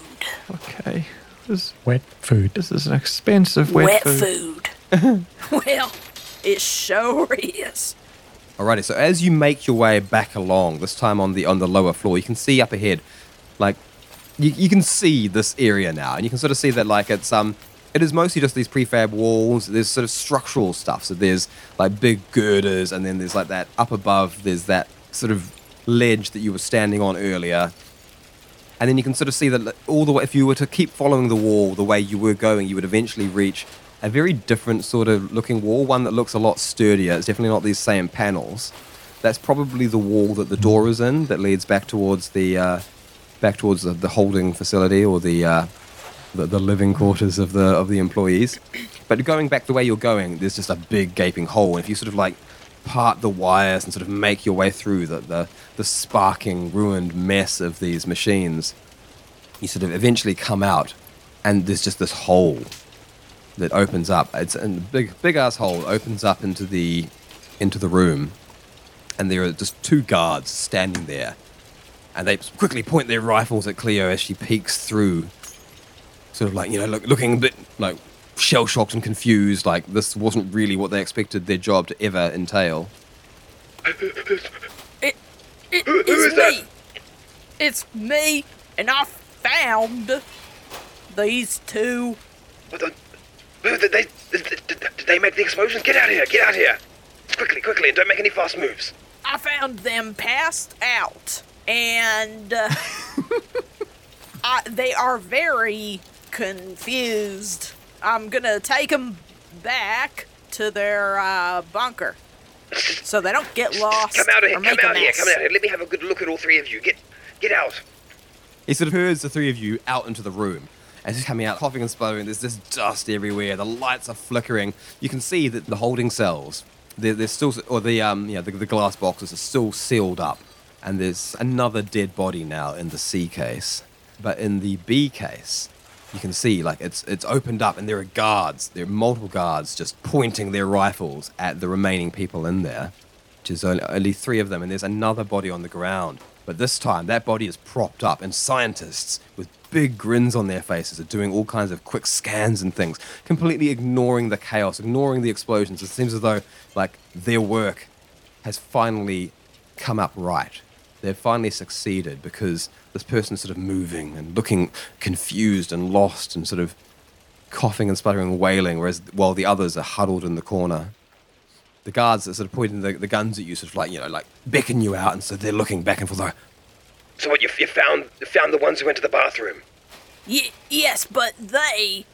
D: okay. This,
E: Wet food.
D: this is an expensive wet,
C: Wet,
D: food.
C: food. [LAUGHS] well, it sure is.
B: Alrighty, so as you make your way back along, this time on the on the lower floor, you can see up ahead, like you, you can see this area now, and you can sort of see that like it's um it is mostly just these prefab walls. There's sort of structural stuff. So there's like big girders, and then there's like that up above. There's that sort of ledge that you were standing on earlier, and then you can sort of see that all the way. If you were to keep following the wall the way you were going, you would eventually reach a very different sort of looking wall. One that looks a lot sturdier. It's definitely not these same panels. That's probably the wall that the door is in that leads back towards the uh, back towards the, the holding facility or the, uh, the the living quarters of the of the employees. But going back the way you're going, there's just a big gaping hole. And if you sort of like part the wires and sort of make your way through the the, the sparking ruined mess of these machines, you sort of eventually come out, and there's just this hole that opens up. It's a big big ass hole opens up into the into the room, and there are just two guards standing there, and they quickly point their rifles at Cleo as she peeks through, sort of like you know look, looking a bit like shell shocked and confused, like this wasn't really what they expected their job to ever entail.
C: It, it,
F: Who- who
C: it's
F: that?
C: me. It's me, and I found these two.
F: What the- Did they, did, did, did they make the explosions? Get out of here! Get out of here! Quickly, quickly, and don't make any fast moves.
C: I found them passed out, and uh, [LAUGHS] I, they are very confused. I'm gonna take them back to their uh, bunker so they don't get lost
F: Come out of here! Come
C: make a
F: out here! Come out here! Let me have a good look at all three of you. Get, get out!
B: He sort of herds the three of you out into the room. As he's coming out, coughing and spluttering, there's this dust everywhere. The lights are flickering. You can see that the holding cells, they're, they're still, or the um, yeah, the, the glass boxes are still sealed up. And there's another dead body now in the C case, but in the B case, you can see like it's it's opened up, and there are guards. There are multiple guards just pointing their rifles at the remaining people in there which is only, only three of them, and there's another body on the ground. But this time, that body is propped up, and scientists with big grins on their faces are doing all kinds of quick scans and things, completely ignoring the chaos, ignoring the explosions. It seems as though, like, their work has finally come up right. They've finally succeeded because this person's sort of moving and looking confused and lost and sort of coughing and spluttering and wailing, whereas while the others are huddled in the corner the guards are sort of pointing the, the guns at you, sort of like, you know, like beckon you out, and so they're looking back and forth like,
F: So what? You, you found you found the ones who went to the bathroom?
C: Y- yes, but they.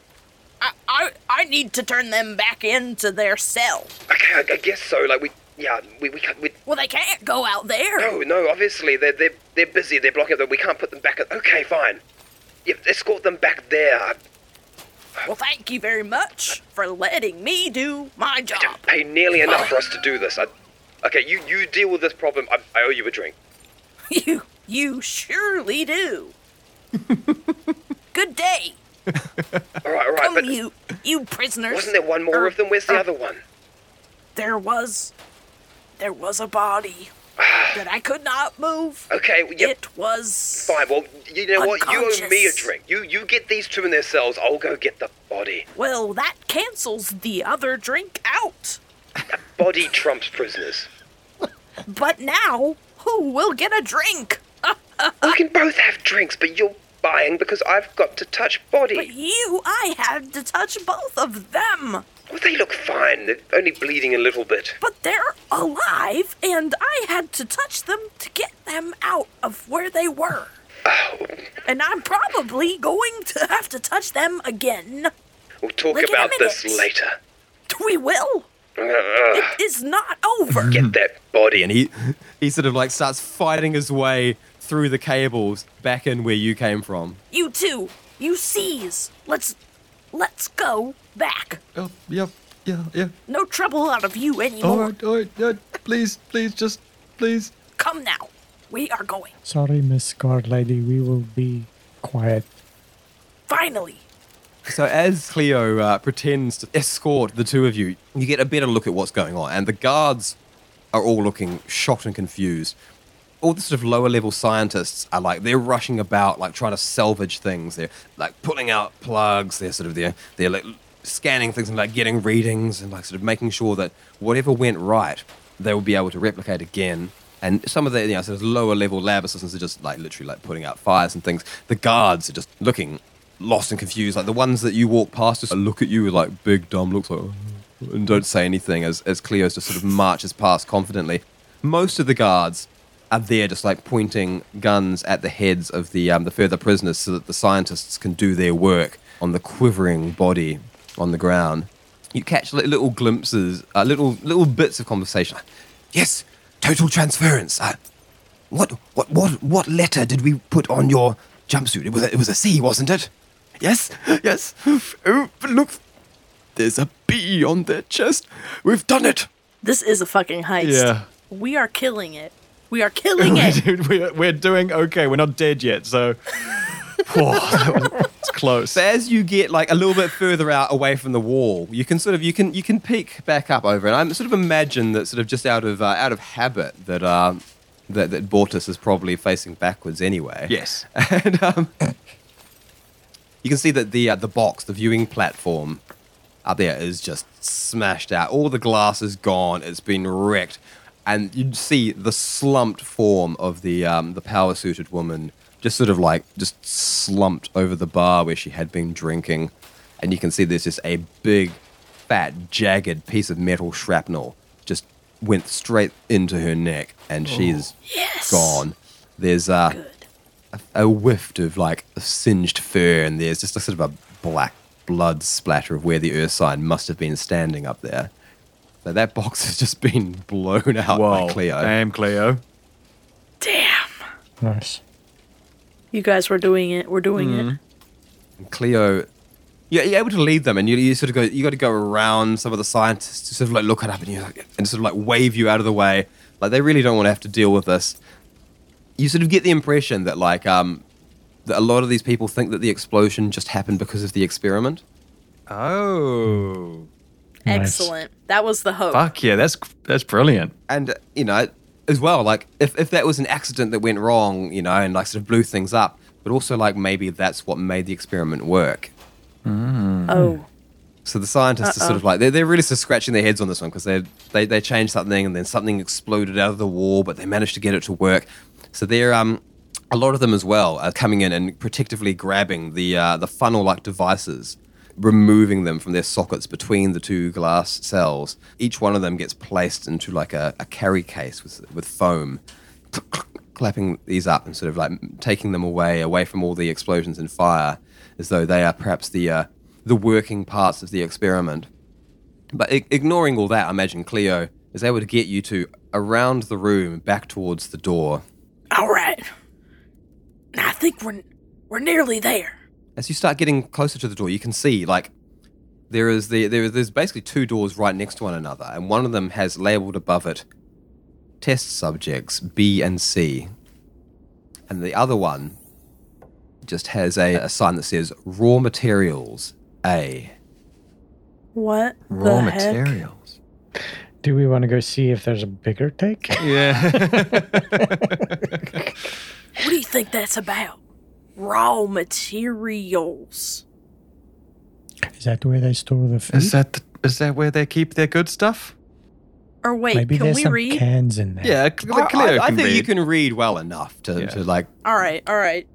C: I, I I need to turn them back into their cell.
F: Okay, I, I guess so. Like we, yeah, we we can't. We,
C: Well, they can't go out there.
F: no, no. Obviously, they're they're they're busy. They're blocking up. We can't put them back. At, okay, fine. Yeah, escort them back there.
C: Well, thank you very much for letting me do my job.
F: I
C: job.
F: don't pay nearly enough for us to do this. I, okay, you you deal with this problem. I, I owe you a drink. [LAUGHS]
C: You you surely do. [LAUGHS] Good day.
F: All right, all right.
C: Come,
F: but
C: you you prisoners.
F: wasn't there one more
C: Er,
F: of them? Where's the
C: er,
F: other one?
C: There was. There was a body [SIGHS] that I could not move.
F: Okay, well, yep.
C: It was.
F: Fine. Well, you know what? You owe me a drink. You you get these two in their cells. I'll go get the body.
C: Well, that cancels the other drink out.
F: Body trumps prisoners. [LAUGHS]
C: But now, who will get a drink?
F: we can both have drinks, but you're buying because I've got to touch body.
C: But you, I had to touch both of them.
F: Well, they look fine. They're only bleeding a little bit.
C: But they're alive, and I had to touch them to get them out of where they were.
F: Oh,
C: And I'm probably going to have to touch them again.
F: we'll talk
C: Like
F: about this later.
C: We will.
F: Ugh.
C: It is not over. [LAUGHS]
F: Get that body.
B: and he he sort of like starts fighting his way through the cables back in where you came from.
C: You too. you seize. Let's let's go back.
D: Oh, yeah, yeah, yeah.
C: No trouble out of you anymore.
D: right, all right. Please, please, just please.
C: Come now. We are going.
E: Sorry, Miss Guard Lady. We will be quiet.
C: Finally,
B: So as Cleo uh, pretends to escort the two of you, you get a better look at what's going on, and the guards are all looking shocked and confused. All the sort of lower level scientists are like they're rushing about, like trying to salvage things. They're like pulling out plugs. They're sort of they're they're like scanning things and like getting readings and like sort of making sure that whatever went right, they will be able to replicate again. And some of the you know, sort of lower level lab assistants are just like literally like putting out fires and things. The guards are just looking lost and confused. Like the ones that you walk past just look at you with like big dumb looks like "Oh," and don't say anything as as Cleo's just sort of marches past confidently. Most of the guards are there just like pointing guns at the heads of the um, the further prisoners so that the scientists can do their work on the quivering body on the ground. You catch little glimpses, uh, little little bits of conversation.
A: Yes, total transference. Uh, what, what, what, what letter did we put on your jumpsuit? It was, a, it was a C, wasn't it?
H: Yes, yes. Oh, look, there's a B on their chest. We've done it.
C: This is a fucking heist.
D: Yeah.
C: We are killing it. We are killing [LAUGHS] it.
D: Dude, we're, we're doing okay. We're not dead yet, so. [LAUGHS] Whoa, that was- it's close.
B: So as you get like a little bit further out away from the wall, you can sort of you can you can peek back up over, and I'm sort of imagine that sort of just out of uh, out of habit that uh, that that Bortus is probably facing backwards anyway.
D: Yes. [LAUGHS]
B: and um, you can see that the uh, the box, the viewing platform up there, is just smashed out. All the glass is gone. It's been wrecked, and you see the slumped form of the um, the power suited woman, just sort of like just slumped over the bar where she had been drinking, and you can see there's just a big, fat, jagged piece of metal shrapnel just went straight into her neck, and she's
C: Yes.
B: gone. There's uh,
C: Good.
B: a whiff of like singed fur, and there's just a sort of a black blood splatter of where the Ursine must have been standing up there. So that box [LAUGHS] has just been blown out
D: Whoa.
B: by Cleo.
D: Damn, Cleo.
C: Damn.
E: Nice.
C: You guys were doing it. We're doing
D: Mm-hmm.
C: it.
B: Cleo, you're, you're able to lead them, and you, you sort of go. You got to go around some of the scientists to sort of like look it up, and you like, and sort of like wave you out of the way. Like they really don't want to have to deal with this. You sort of get the impression that like um that a lot of these people think that the explosion just happened because of the experiment.
D: Oh.
E: Nice.
C: Excellent. That was the hope.
D: Fuck yeah, that's that's brilliant.
B: and uh, you know as well like if, if that was an accident that went wrong you know and like sort of blew things up but also like maybe that's what made the experiment work.
C: Oh.
B: so the scientists are sort of like they're, they're really sort of scratching their heads on this one because they they they changed something and then something exploded out of the wall but they managed to get it to work. So they're um a lot of them as well are coming in and protectively grabbing the uh, the funnel like devices removing them from their sockets between the two glass cells each one of them gets placed into like a, a carry case with with foam [CLEARS THROAT] clapping these up and sort of like taking them away away from all the explosions and fire as though they are perhaps the uh, the working parts of the experiment but I- ignoring all that i imagine cleo is able to get you to around the room back towards the door
C: All right. I think we're we're nearly there.
B: As you start getting closer to the door, you can see like there is the there is there's basically two doors right next to one another, and one of them has labeled above it test subjects B and C, and the other one just has a, a sign that says raw materials A.
C: What
D: Raw
C: the heck?
D: materials.
E: Do we want to go see if there's a bigger take?
D: Yeah. [LAUGHS]
C: What do you think that's about? Raw materials.
E: Is that where they store the food?
D: is that is that where they keep their good stuff?
C: Or wait,
E: Maybe
C: can
E: there's
C: we
E: some
C: read?
E: cans in there.
D: Yeah, Cl-
B: I,
D: Cleo
B: I- I
D: can
B: think you can read well enough to,
D: Yeah.
B: to like
C: all right, all right.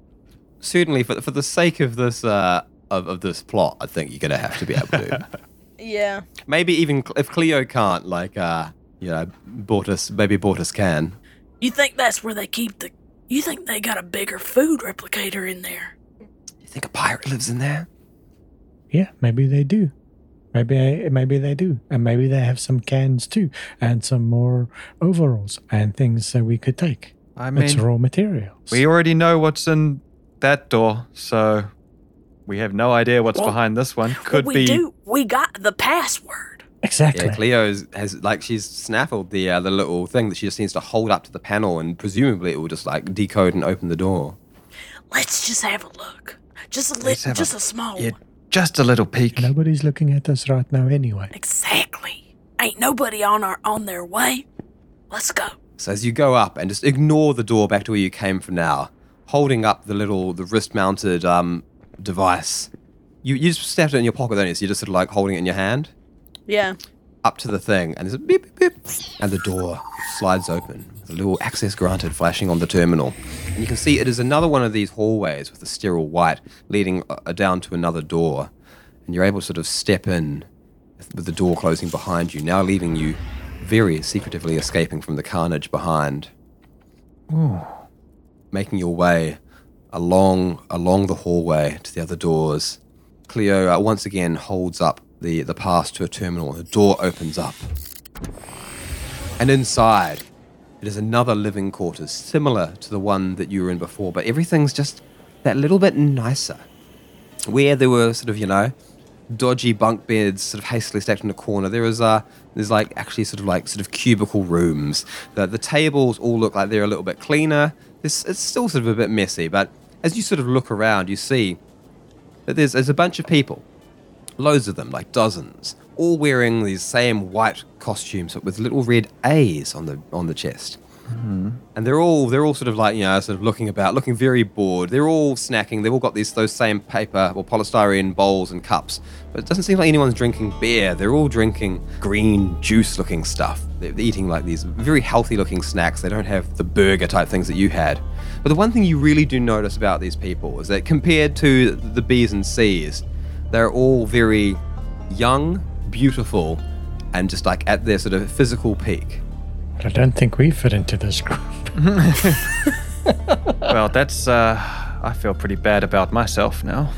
B: certainly for for the sake of this uh of, of this plot, I think you're gonna have to be able to. [LAUGHS]
C: Yeah.
B: maybe even Cl- if Cleo can't, like uh you know, Bortus maybe Bortus can.
C: You think that's where they keep the You think they got a bigger food replicator in there?
A: You think a pirate lives in there?
E: Yeah, maybe they do. Maybe I, maybe they do, and maybe they have some cans too, and some more overalls and things that we could take.
D: I
E: it's
D: mean,
E: raw materials.
D: we already know what's in that door, so we have no idea what's
C: Well,
D: behind this one. Could
C: what we
D: be.
C: do, we got the password.
E: Exactly.
B: Yeah, Cleo's has like she's snaffled the uh, the little thing that she just needs to hold up to the panel, and presumably it will just like decode and open the door.
C: Let's just have a look. Just a little,
D: have a-
C: just a, small
D: Yeah,
C: one.
D: just a little peek.
E: Nobody's looking at us right now anyway.
C: Exactly. Ain't nobody on our on their way. Let's go.
B: So as you go up and just ignore the door back to where you came from now, holding up the little the wrist mounted um device, you you just snapped it in your pocket, don't you? So you're just sort of like holding it in your hand
C: Yeah.
B: up to the thing, and there's a beep beep beep, and the door slides open. with A little access granted flashing on the terminal, and you can see it is another one of these hallways with a sterile white leading uh, down to another door, and you're able to sort of step in with the door closing behind you, now leaving you very secretively escaping from the carnage behind. Ooh. Making your way along along the hallway to the other doors. Cleo uh, once again holds up the, the pass to a terminal. The door opens up. And inside, it is another living quarters, similar to the one that you were in before, but everything's just that little bit nicer. Where there were sort of, you know, dodgy bunk beds sort of hastily stacked in a corner, there is uh there's like actually sort of like sort of cubicle rooms. The the tables all look like they're a little bit cleaner. This it's still sort of a bit messy, but as you sort of look around, you see that there's there's a bunch of people loads of them, like dozens, all wearing these same white costumes but with little red A's on the on the chest. Mm-hmm. And they're all they're all sort of like you know sort of looking about, looking very bored. They're all snacking. They've all got these those same paper or polystyrene bowls and cups, but it doesn't seem like anyone's drinking beer. They're all drinking green juice-looking stuff. They're eating like these very healthy-looking snacks. They don't have the burger type things that you had. But the one thing you really do notice about these people is that compared to the B's and C's, they're all very young, beautiful, and just like at their sort of physical peak.
E: But I don't think we fit into this group. [LAUGHS]
D: Well, that's uh I feel pretty bad about myself now.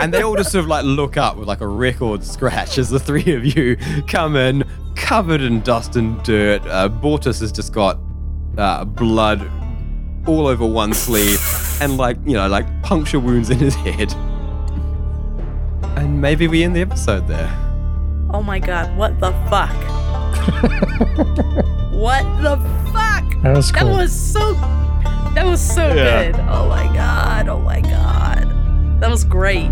B: and they all just sort of like look up with like a record scratch as the three of you come in covered in dust and dirt. Uh, Bortus has just got uh, blood all over one sleeve and like, you know, like puncture wounds in his head. And maybe we end the episode there.
C: Oh my god, what the fuck? [LAUGHS] what the fuck?
E: That was cool.
C: That was so that was so
D: Yeah.
C: good. Oh my god. Oh my god. That was great.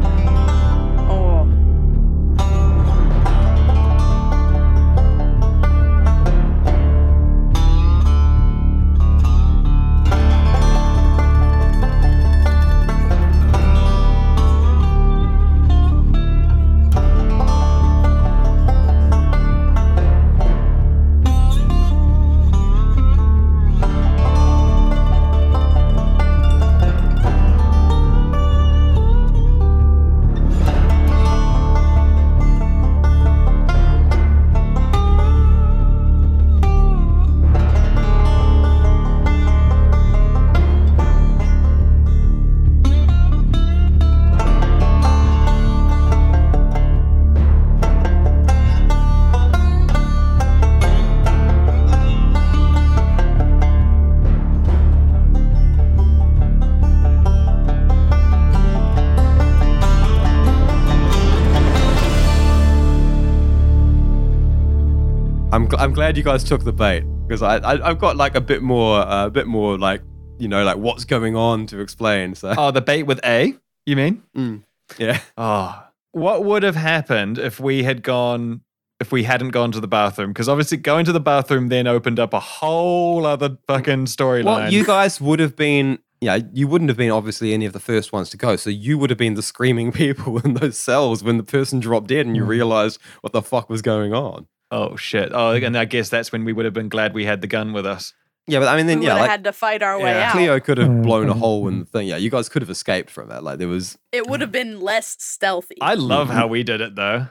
B: Glad you guys took the bait because I, I I've got like a bit more uh, a bit more like you know like what's going on to explain. So
D: Oh, the bait with A, you mean?
B: Mm, yeah,
D: Oh. What would have happened if we had gone if we hadn't gone to the bathroom? Because obviously going to the bathroom then opened up a whole other fucking storyline.
B: well you guys would have been yeah you wouldn't have been obviously any of the first ones to go. So you would have been the screaming [LAUGHS] people in those cells when the person dropped dead and you mm. realized what the fuck was going on.
D: Oh shit. Oh, and I guess that's when we would have been glad we had the gun with us.
B: Yeah, but I mean then
C: we
B: yeah
C: would
B: like
C: had to fight our way
D: Yeah.
C: out.
B: Cleo could have blown a hole in the thing. Yeah, you guys could have escaped from it. Like there was
C: It would have been less stealthy.
D: I love how we did it though.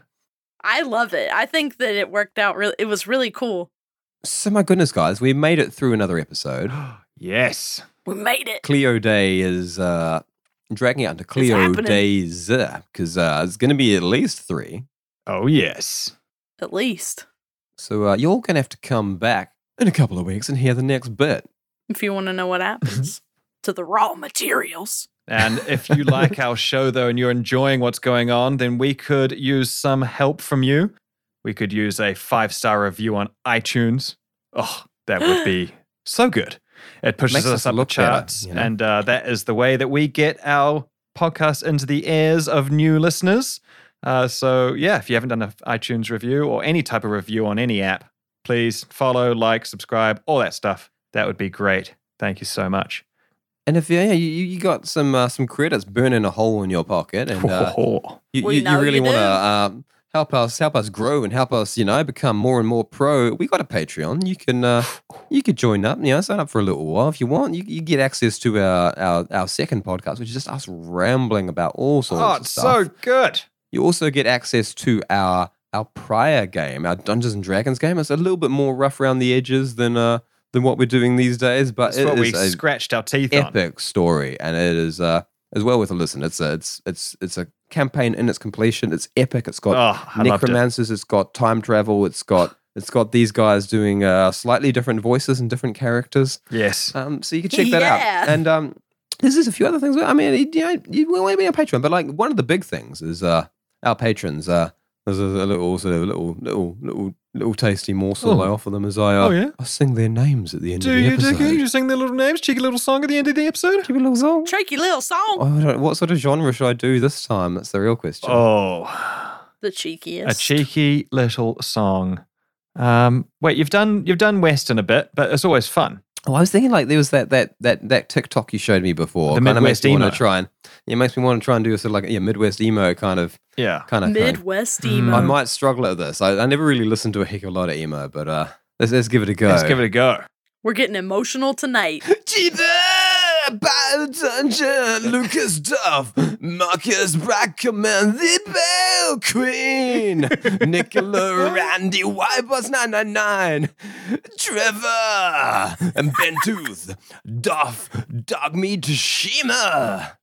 C: I love it. I think that it worked out really it was really cool.
B: so my goodness guys, we made it through another episode. [GASPS]
D: Yes.
C: We made it.
B: Cleo Day is uh, dragging out into Cleo
C: happening.
B: Days because uh, it's going to be at least three.
D: Oh yes.
C: At least.
B: So uh, you're going to have to come back in a couple of weeks and hear the next bit.
C: If you want to know what happens to the raw materials.
D: And if you like our show though and you're enjoying what's going on, then we could use some help from you. We could use a five-star review on iTunes. Oh, that would be [GASPS] so good. It pushes us
B: us
D: up the
B: look better,
D: charts,
B: you know?
D: and uh, that is the way that we get our podcast into the ears of new listeners. Uh, so, yeah, if you haven't done an iTunes review or any type of review on any app, please follow, like, subscribe, all that stuff. That would be great. Thank you so much.
B: And if yeah, you, you got some uh, some credits burning a hole in your pocket, and uh, [LAUGHS] you,
C: We
B: you, you really want to um, help us help us grow and help us, you know, become more and more pro. We got a Patreon. You can uh, [SIGHS] you could join up. You know, sign up for a little while if you want. You, you get access to our, our our second podcast, which is just us rambling about all sorts
D: Oh,
B: of
D: it's
B: stuff.
D: so good.
B: You also get access to our our prior game, our Dungeons and Dragons game. It's a little bit more rough around the edges than uh than what we're doing these days, but
D: That's
B: it
D: we
B: is
D: scratched our teeth on.
B: epic story, and it is uh as well with a listen. It's a it's it's it's a campaign in its completion. It's epic. It's got
D: Oh, I it.
B: necromancers. It's got time travel. It's got it's got these guys doing uh, slightly different voices and different characters.
D: Yes.
B: Um, so you can check that
C: Yeah.
B: out. And um, there's just a few other things. I mean, you know, you want to be a Patreon, but like one of the big things is uh, our patrons. Uh, there's a, a little sort of little little little little tasty morsel I
D: Oh.
B: offer them as I uh,
D: Oh, yeah?
B: I sing their names at the end
D: Do
B: of the
D: you,
B: episode.
D: do you sing their little names? Cheeky little song at the end of the episode?
B: Give me a little song.
C: Tricky little song.
B: Oh, I don't- what sort of genre should I do this time? That's the real question.
D: Oh,
C: The cheekiest.
D: a cheeky little song. Um, wait, you've done you've done Western a bit, but it's always fun.
B: Oh, I was thinking like there was that that that that TikTok you showed me before.
D: The
B: Kinda
D: Midwest
B: makes me
D: emo.
B: want to try and it makes me want to try and do a sort of like yeah Midwest emo kind of
D: Yeah.
B: kind of.
C: Midwest
D: Mm.
C: emo.
B: I might struggle at this. I, I never really listened to a heck of a lot of emo, but uh, let's let's give it a go.
D: Let's give it a go.
C: We're getting emotional tonight. [LAUGHS]
B: Dungeon, Lucas Duff, Marcus Brackham, and the Bell Queen, Nicola Randy Wipers 999, Trevor, and Ben Tooth, Duff, Dogmeat Shima.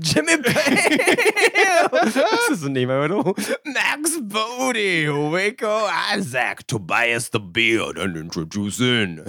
B: Jimmy Pale. this isn't emo at all. Max Bodie, Waco Isaac, Tobias the Beard, and introducing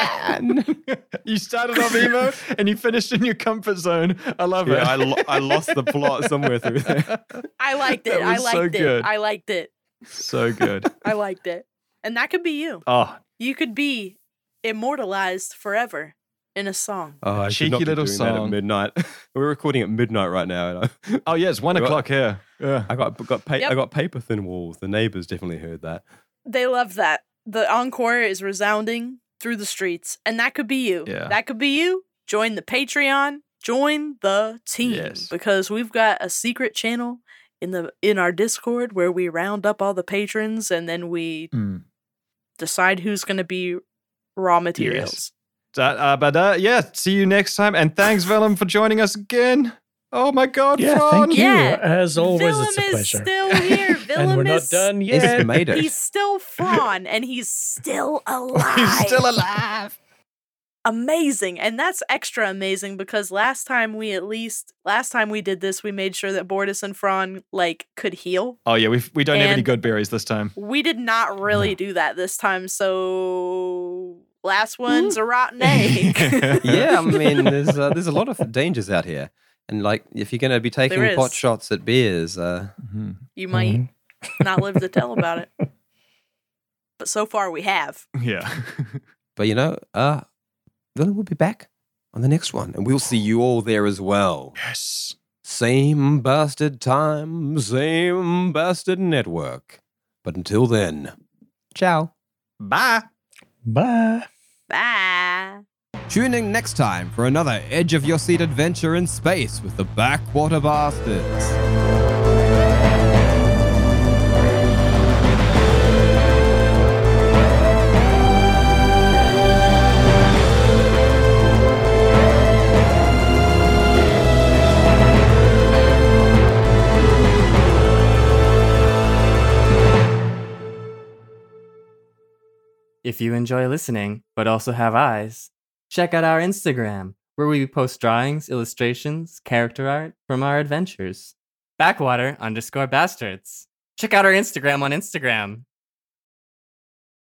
B: Jason. [LAUGHS]
D: You started off emo and you finished in your comfort zone. I love it.
B: I, lo- I lost the plot somewhere through there. [LAUGHS]
C: I liked it. I liked
D: so
C: it.
D: good.
C: I liked it.
D: so good. [LAUGHS]
C: I liked it. And that could be you.
D: Oh,
C: You could be immortalized forever in a song.
B: Oh, I
D: Cheeky
B: not be
D: little
B: doing that at
D: song.
B: midnight. We're recording at midnight right now. And I,
D: oh yeah, it's one o'clock here. Yeah.
B: I got got pa-
C: Yep.
B: I got paper thin walls. The neighbors definitely heard that.
C: They love that. The encore is resounding through the streets. And that could be you.
D: Yeah.
C: That could be you. Join the Patreon. Join the team.
D: Yes.
C: Because we've got a secret channel in the in our Discord where we round up all the patrons and then we
D: Mm.
C: decide who's gonna be raw materials.
D: Uh, uh, but uh, yeah, see you next time. And thanks, Vellum, for joining us again. Oh my God,
E: Yeah,
D: Fron.
E: thank you.
C: Yeah.
E: As always,
C: Willem
E: it's a pleasure.
C: is
E: pleasure.
C: still [LAUGHS] here.
E: and we're not
C: is
E: done
B: He's
E: yet.
B: made it.
C: He's still Thrawn and he's still alive. [LAUGHS]
D: He's still alive.
C: amazing. And that's extra amazing because last time we at least last time we did this, we made sure that Bortus and Fron like could heal.
D: Oh yeah, we we don't have any good berries this time.
C: We did not really do that this time, so last one's a rotten egg.
B: yeah, I mean, there's uh, there's a lot of [LAUGHS] dangers out here, and like if you're gonna be taking
C: There
B: pot shots at beers, uh,
C: you might
E: Mhm.
C: not live to tell about it. [LAUGHS] But so far we have.
D: Yeah. [LAUGHS]
B: but you know, uh, Villain will be back on the next one, and we'll see you all there as well.
D: yes.
B: Same bastard time, same bastard network. But until then, ciao.
D: Bye.
E: Bye.
C: Bye.
B: Tune in next time for another edge of your seat adventure in space with the Backwater Bastards.
I: If you enjoy listening, but also have eyes, check out our Instagram, where we post drawings, illustrations, character art from our adventures. Backwater underscore bastards. Check out our Instagram on Instagram.